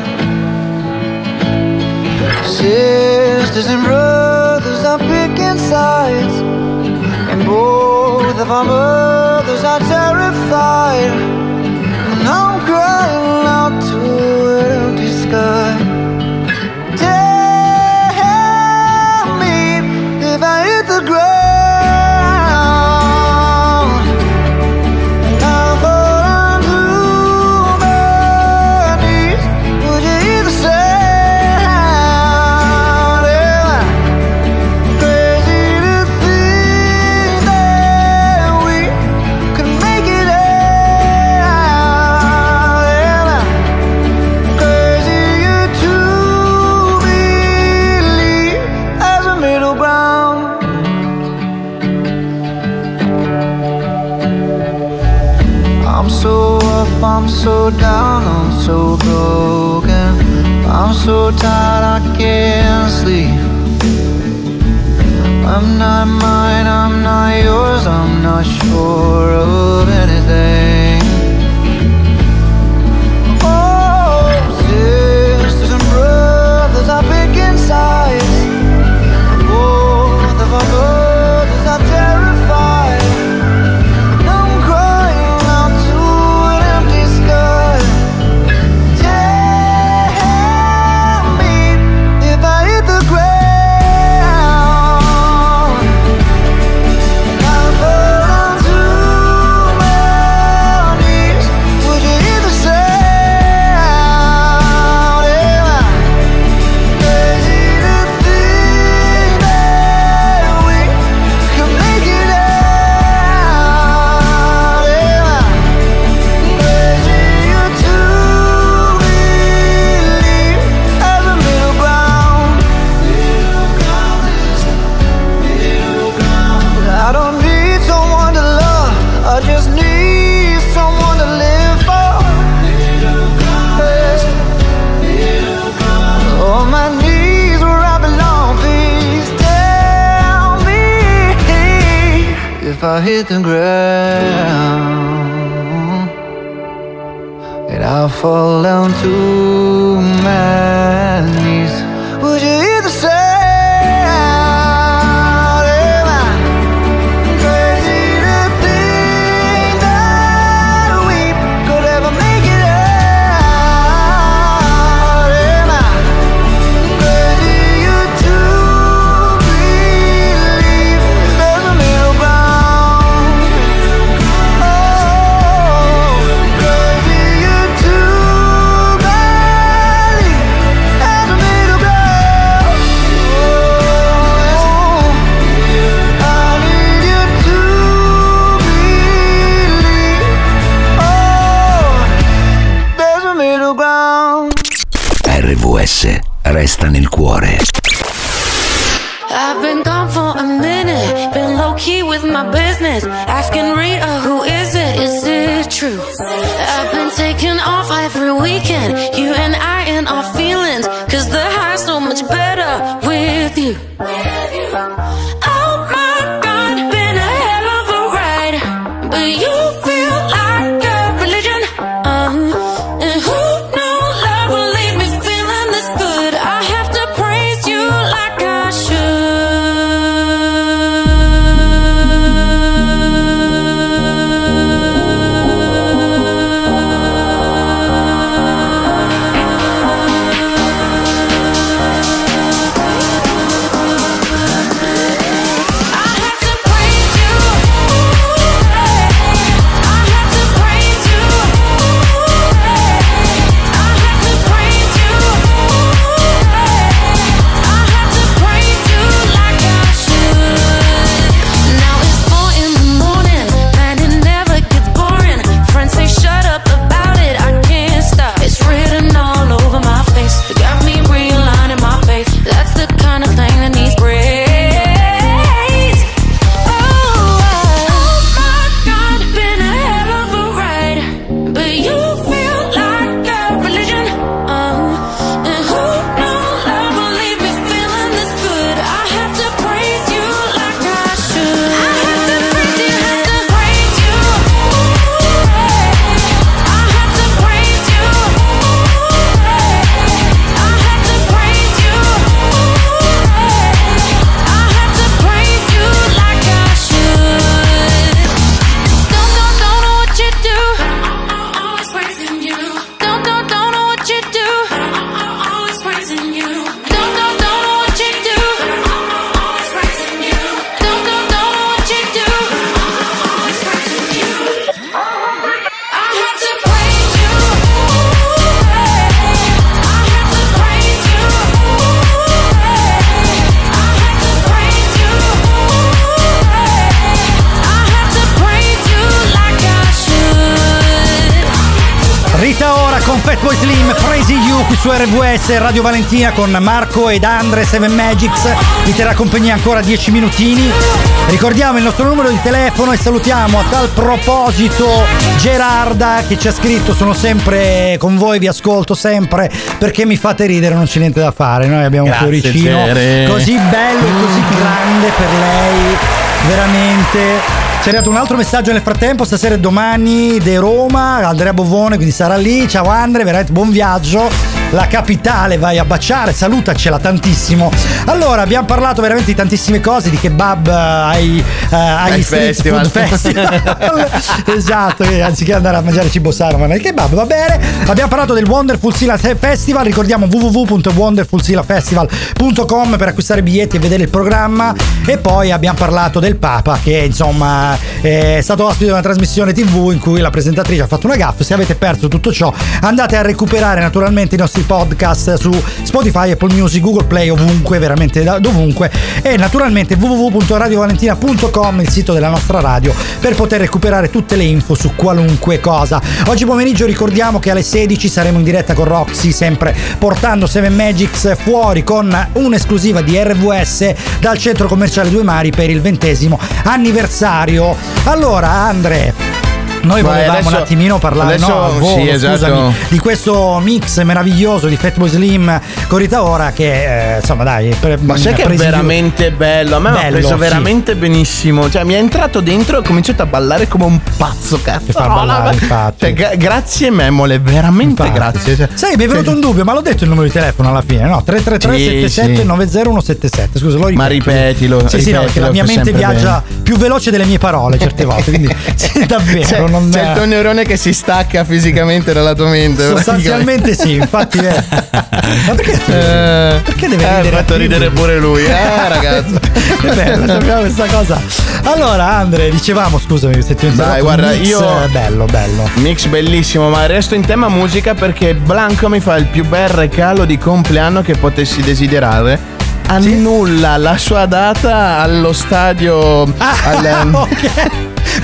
Sisters and brothers and both of our I hit the ground and I fall down too many. resta nel cuore. I've been gone for a minute, been low key with my business. Asking Rita, who is it? Is it true? I've been taking off every weekend, you and I and our feelings. Cause the high's so much better with you. Con Fatboy Slim, Crazy You qui su RVS, Radio Valentina con Marco ed Andre, Seven Magics. Vi terrà compagnia ancora 10 minutini. Ricordiamo il nostro numero di telefono e salutiamo a tal proposito Gerarda che ci ha scritto sono sempre con voi, vi ascolto sempre perché mi fate ridere, non c'è niente da fare. Noi abbiamo Grazie, un cuoricino così bello e così grande per lei, veramente. Arrivato un altro messaggio nel frattempo, stasera e domani De Roma, Andrea Bovone, quindi sarà lì. Ciao Andre, veramente buon viaggio. La capitale vai a baciare, salutacela tantissimo. Allora, abbiamo parlato veramente di tantissime cose, di kebab eh, ai, eh, agli Ai street festival. food festival. esatto, eh, anziché andare a mangiare cibo sano, ma nel kebab va bene. Abbiamo parlato del Wonderful Sila Festival, ricordiamo www.wonderfulsilafestival.com per acquistare biglietti e vedere il programma e poi abbiamo parlato del Papa che insomma è stato ospite di una trasmissione TV in cui la presentatrice ha fatto una gaffa. Se avete perso tutto ciò, andate a recuperare naturalmente i nostri podcast su Spotify, Apple Music, Google Play, ovunque, veramente da- dovunque e naturalmente www.radiovalentina.com, il sito della nostra radio, per poter recuperare tutte le info su qualunque cosa. Oggi pomeriggio ricordiamo che alle 16 saremo in diretta con Roxy, sempre portando Seven Magics fuori con un'esclusiva di RVS dal centro commerciale Due Mari per il ventesimo anniversario. Allora, Andre. Noi Vai, volevamo adesso- un attimino parlare adesso- no, volo, sì, esatto. scusami, di questo mix meraviglioso di Fatboy Slim con Rita Ora che eh, insomma dai per- Ma sai che è veramente bello? A me Bello, preso sì. veramente benissimo. Cioè, mi è entrato dentro e ho cominciato a ballare come un pazzo, cazzo. fa ballare. Cioè, gra- grazie Memole, veramente Infatti. grazie. Cioè, Sai, mi è venuto un dubbio, ma l'ho detto il numero di telefono alla fine, no? 333 Sì, 77 sì. 90177. Scusa, lo ripeto. Ma ripetilo, Sì, sì, no, perché ripetilo, la mia mente viaggia più veloce delle mie parole certe volte, quindi sì, davvero C'è, non c'è il tuo neurone che si stacca fisicamente dalla tua mente. Sostanzialmente sì, infatti eh. Ma perché, Eh, perché deve eh, ridere ha fatto ridere pure lui, eh, ragazzi. È bello, sappiamo questa cosa. Allora, Andre, dicevamo, scusami se ti ho. Dai, guarda, mix, io- eh, Bello, bello. Mix bellissimo, ma resto in tema musica perché Blanco mi fa il più bel regalo di compleanno che potessi desiderare. Annulla la sua data allo stadio. al- ok.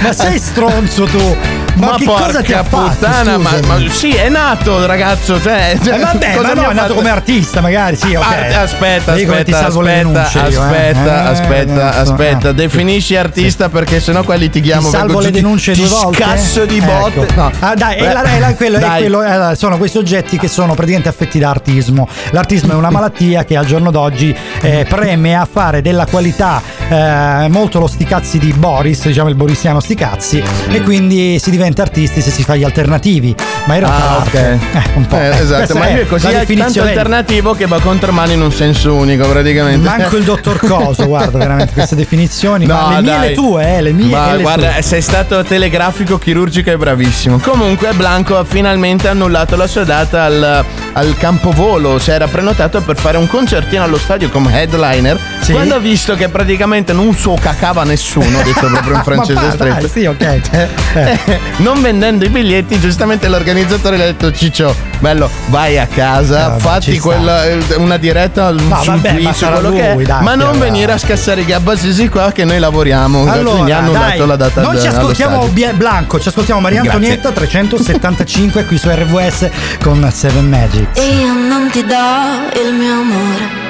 Ma sei stronzo tu? Ma, Ma che cosa ti ha fatto? puttana, ma, ma sì, è nato, ragazzo. Cioè, Eh, vabbè, cosa ma no, è nato come artista, magari, sì, ok. Ah, aspetta, aspetta, aspetta, denunce io, eh? aspetta, Eh, aspetta, aspetta. eh. Definisci artista perché sennò qua litighiamo. Ti salvo le denunce ti due volte. scasso di Ecco. botte. No. Ah, dai, è, la- è la- quello, è sono quei soggetti che sono praticamente affetti da artismo. L'artismo è una malattia che al giorno d'oggi eh, preme a fare della qualità eh, molto lo sticazzi di Boris, diciamo il borisiano sticazzi, e quindi si diventa artisti se si fa gli alternativi. Ma in realtà Ah, ok. eh, un po'. Eh, eh, esatto, ma è lui così è tanto alternativo che va contro mano in un senso unico, praticamente. Manco il dottor Coso, guarda, veramente queste definizioni. ma le mie dai. le tue, eh, le mie Ma le guarda, tue. sei stato telegrafico, chirurgico e bravissimo. Comunque, Blanco ha finalmente annullato la sua data al, al campovolo. Si era prenotato per fare un concertino allo stadio come headliner. Sì. Quando ha visto che praticamente non so cacava nessuno, detto proprio in francese Ma stretto. dai, sì, ok. Eh, non vendendo i biglietti, giustamente l'organizzatore le ha detto: Ciccio, bello, vai a casa, Eh, vabbè, fatti quella- eh, una diretta No, sul vabbè, ma Twitch, sarà quello che è, lui, dai, ma non che venire a scassare i gabbasisi qua che noi lavoriamo. quindi Allora, ha annullato dai, la data non ci ascoltiamo Blanco, ci ascoltiamo Maria Grazie. Antonietta 375 qui su RVS con Seven Magic. Io non ti do il mio amore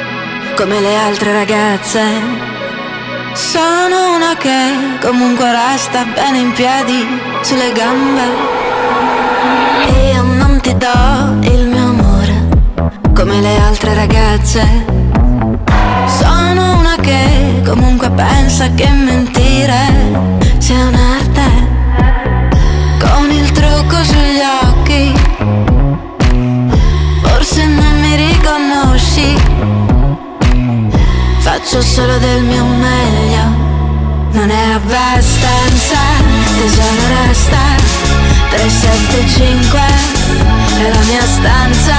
come le altre ragazze. Sono una che comunque resta bene in piedi sulle gambe. Io non ti do il mio amore come le altre ragazze. Sono una che comunque pensa che mentire sia un'arte. Con il trucco sugli occhi Faccio solo del mio meglio. Non è abbastanza Tesoro resta. 375 È la mia stanza.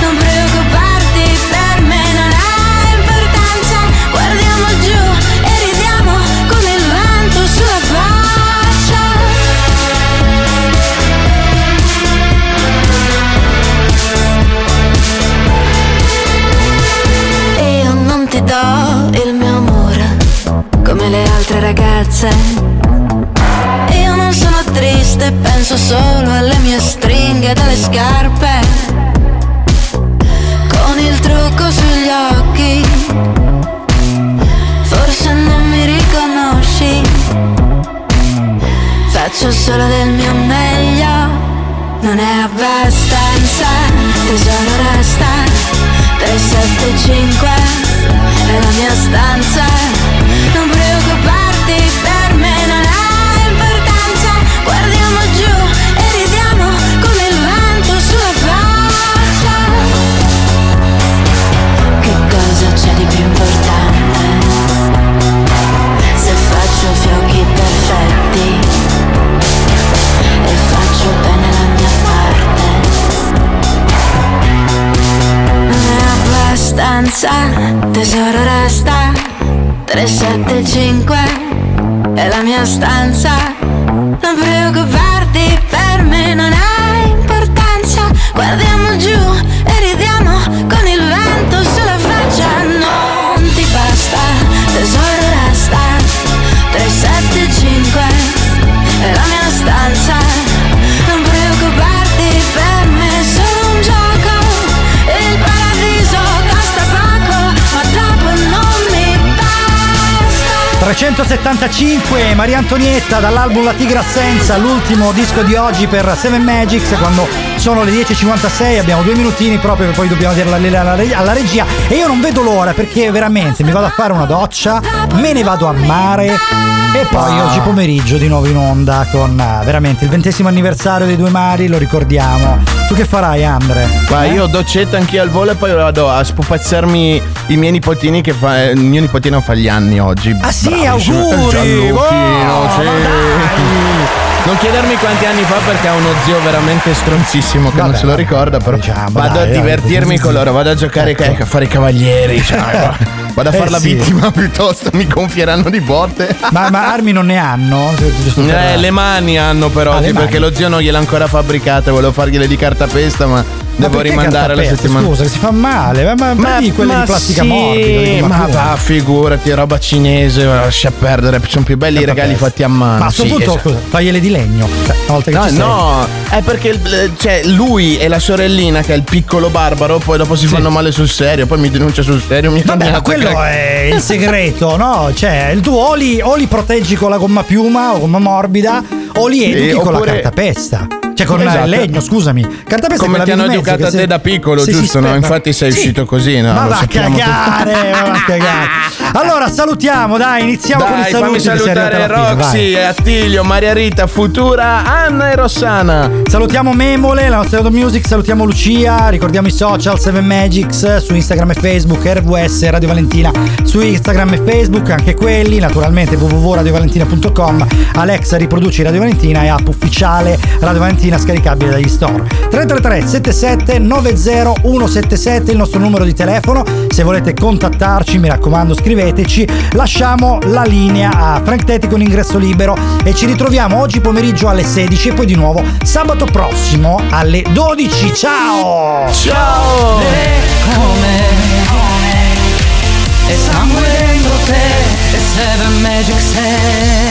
Non preoccuparti forze. Io non sono triste, penso solo alle mie stringhe dalle scarpe. Con il trucco sugli occhi, forse non mi riconosci. Faccio solo del mio meglio. Non è abbastanza, tesoro resta 3, 375 è la mia stanza Non preoccuparti abbastanza, tesoro resta 375 è la mia stanza. Non preoccuparti per me, non ha 375 Maria Antonietta dall'album La Tigre Assenza, l'ultimo disco di oggi per Seven Magics quando sono le 10.56 abbiamo due minutini proprio che poi dobbiamo dire alla, regia e io non vedo l'ora perché veramente mi vado a fare una doccia, me ne vado a mare e poi Ah. oggi pomeriggio di nuovo in onda con eh, veramente il ventesimo anniversario dei due mari, lo ricordiamo. Tu che farai Andre? Ma Eh? io doccetta anch'io al volo e poi vado a spupazzarmi i miei nipotini che fa. eh, Il mio nipotino fa gli anni oggi. Ah sì, Bravissimo. auguri! Gianluchino, Oh, sì. Dai! Non chiedermi quanti anni fa perché ha uno zio veramente stronzissimo che non Vabbè, se lo ricorda, però diciamo, vado dai, a dai, divertirmi così. con loro, vado a giocare Ecco. a fare i cavalieri, cioè, vado a Eh, fare la sì. vittima piuttosto, mi gonfieranno di botte. Ma, ma armi non ne hanno? Eh, le mani hanno però, Ah, sì, perché lo zio non gliel'ha ancora fabbricata, volevo fargliele di cartapesta, Ma devo rimandare la settimana. Scusa, che si fa male. Ma, ma, prendi quelle di plastica sì, morbida. di Ma va, figurati, roba cinese, lascia perdere, sono più belli i regali fatti a mano. Ma a sto sì, punto, esatto. scusa, fagliele di legno. Cioè, una volta che No, ci sei. no, è perché cioè, lui e la sorellina, che è il piccolo barbaro, poi dopo si fanno male sul serio, poi mi denuncia sul serio. Mi Vabbè, ma quello è il segreto, no? Cioè, tu o li, o li proteggi con la gomma piuma o gomma morbida, o li educhi Eh, con la oppure- cartapesta. Cioè, con Esatto. il legno, scusami. Cartapesta Come ti hanno educato a te da piccolo, se giusto? No? Infatti sei Sì. uscito così, no? Ma va a cagare, va a cagare. Allora, salutiamo, dai, iniziamo con i Dai, saluti. fammi salutare Roxy, vai. Attilio, Maria Rita, Futura, Anna e Rossana. Salutiamo Memole, la nostra Auto Music, salutiamo Lucia, ricordiamo i social 7 Magics su Instagram e Facebook, RVS Radio Valentina su Instagram e Facebook, anche quelli, naturalmente www.radiovalentina.com, Alexa riproduci Radio Valentina e app ufficiale Radio Valentina scaricabile dagli store. 333 77 90 177 il nostro numero di telefono, se volete contattarci mi raccomando scriveteci, lasciamo la linea a Frank Tetti con ingresso libero e ci ritroviamo oggi pomeriggio alle 16 e poi di nuovo sabato prossimo alle 12. Ciao! Ciao! E sangue dentro te, e Seven Magic Set.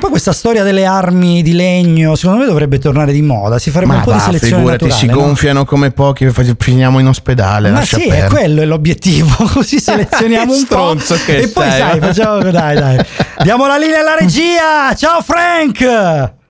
Poi questa storia delle armi di legno, secondo me dovrebbe tornare di moda. Si farebbe Ma un po' va, di selezione figurati, naturale. si no? gonfiano come pochi, finiamo in ospedale. Ma sì, è quello è l'obiettivo. Così selezioniamo un po'. stronzo che E poi sei, sai, va. facciamo. Dai, dai. Diamo la linea alla regia. Ciao Frank!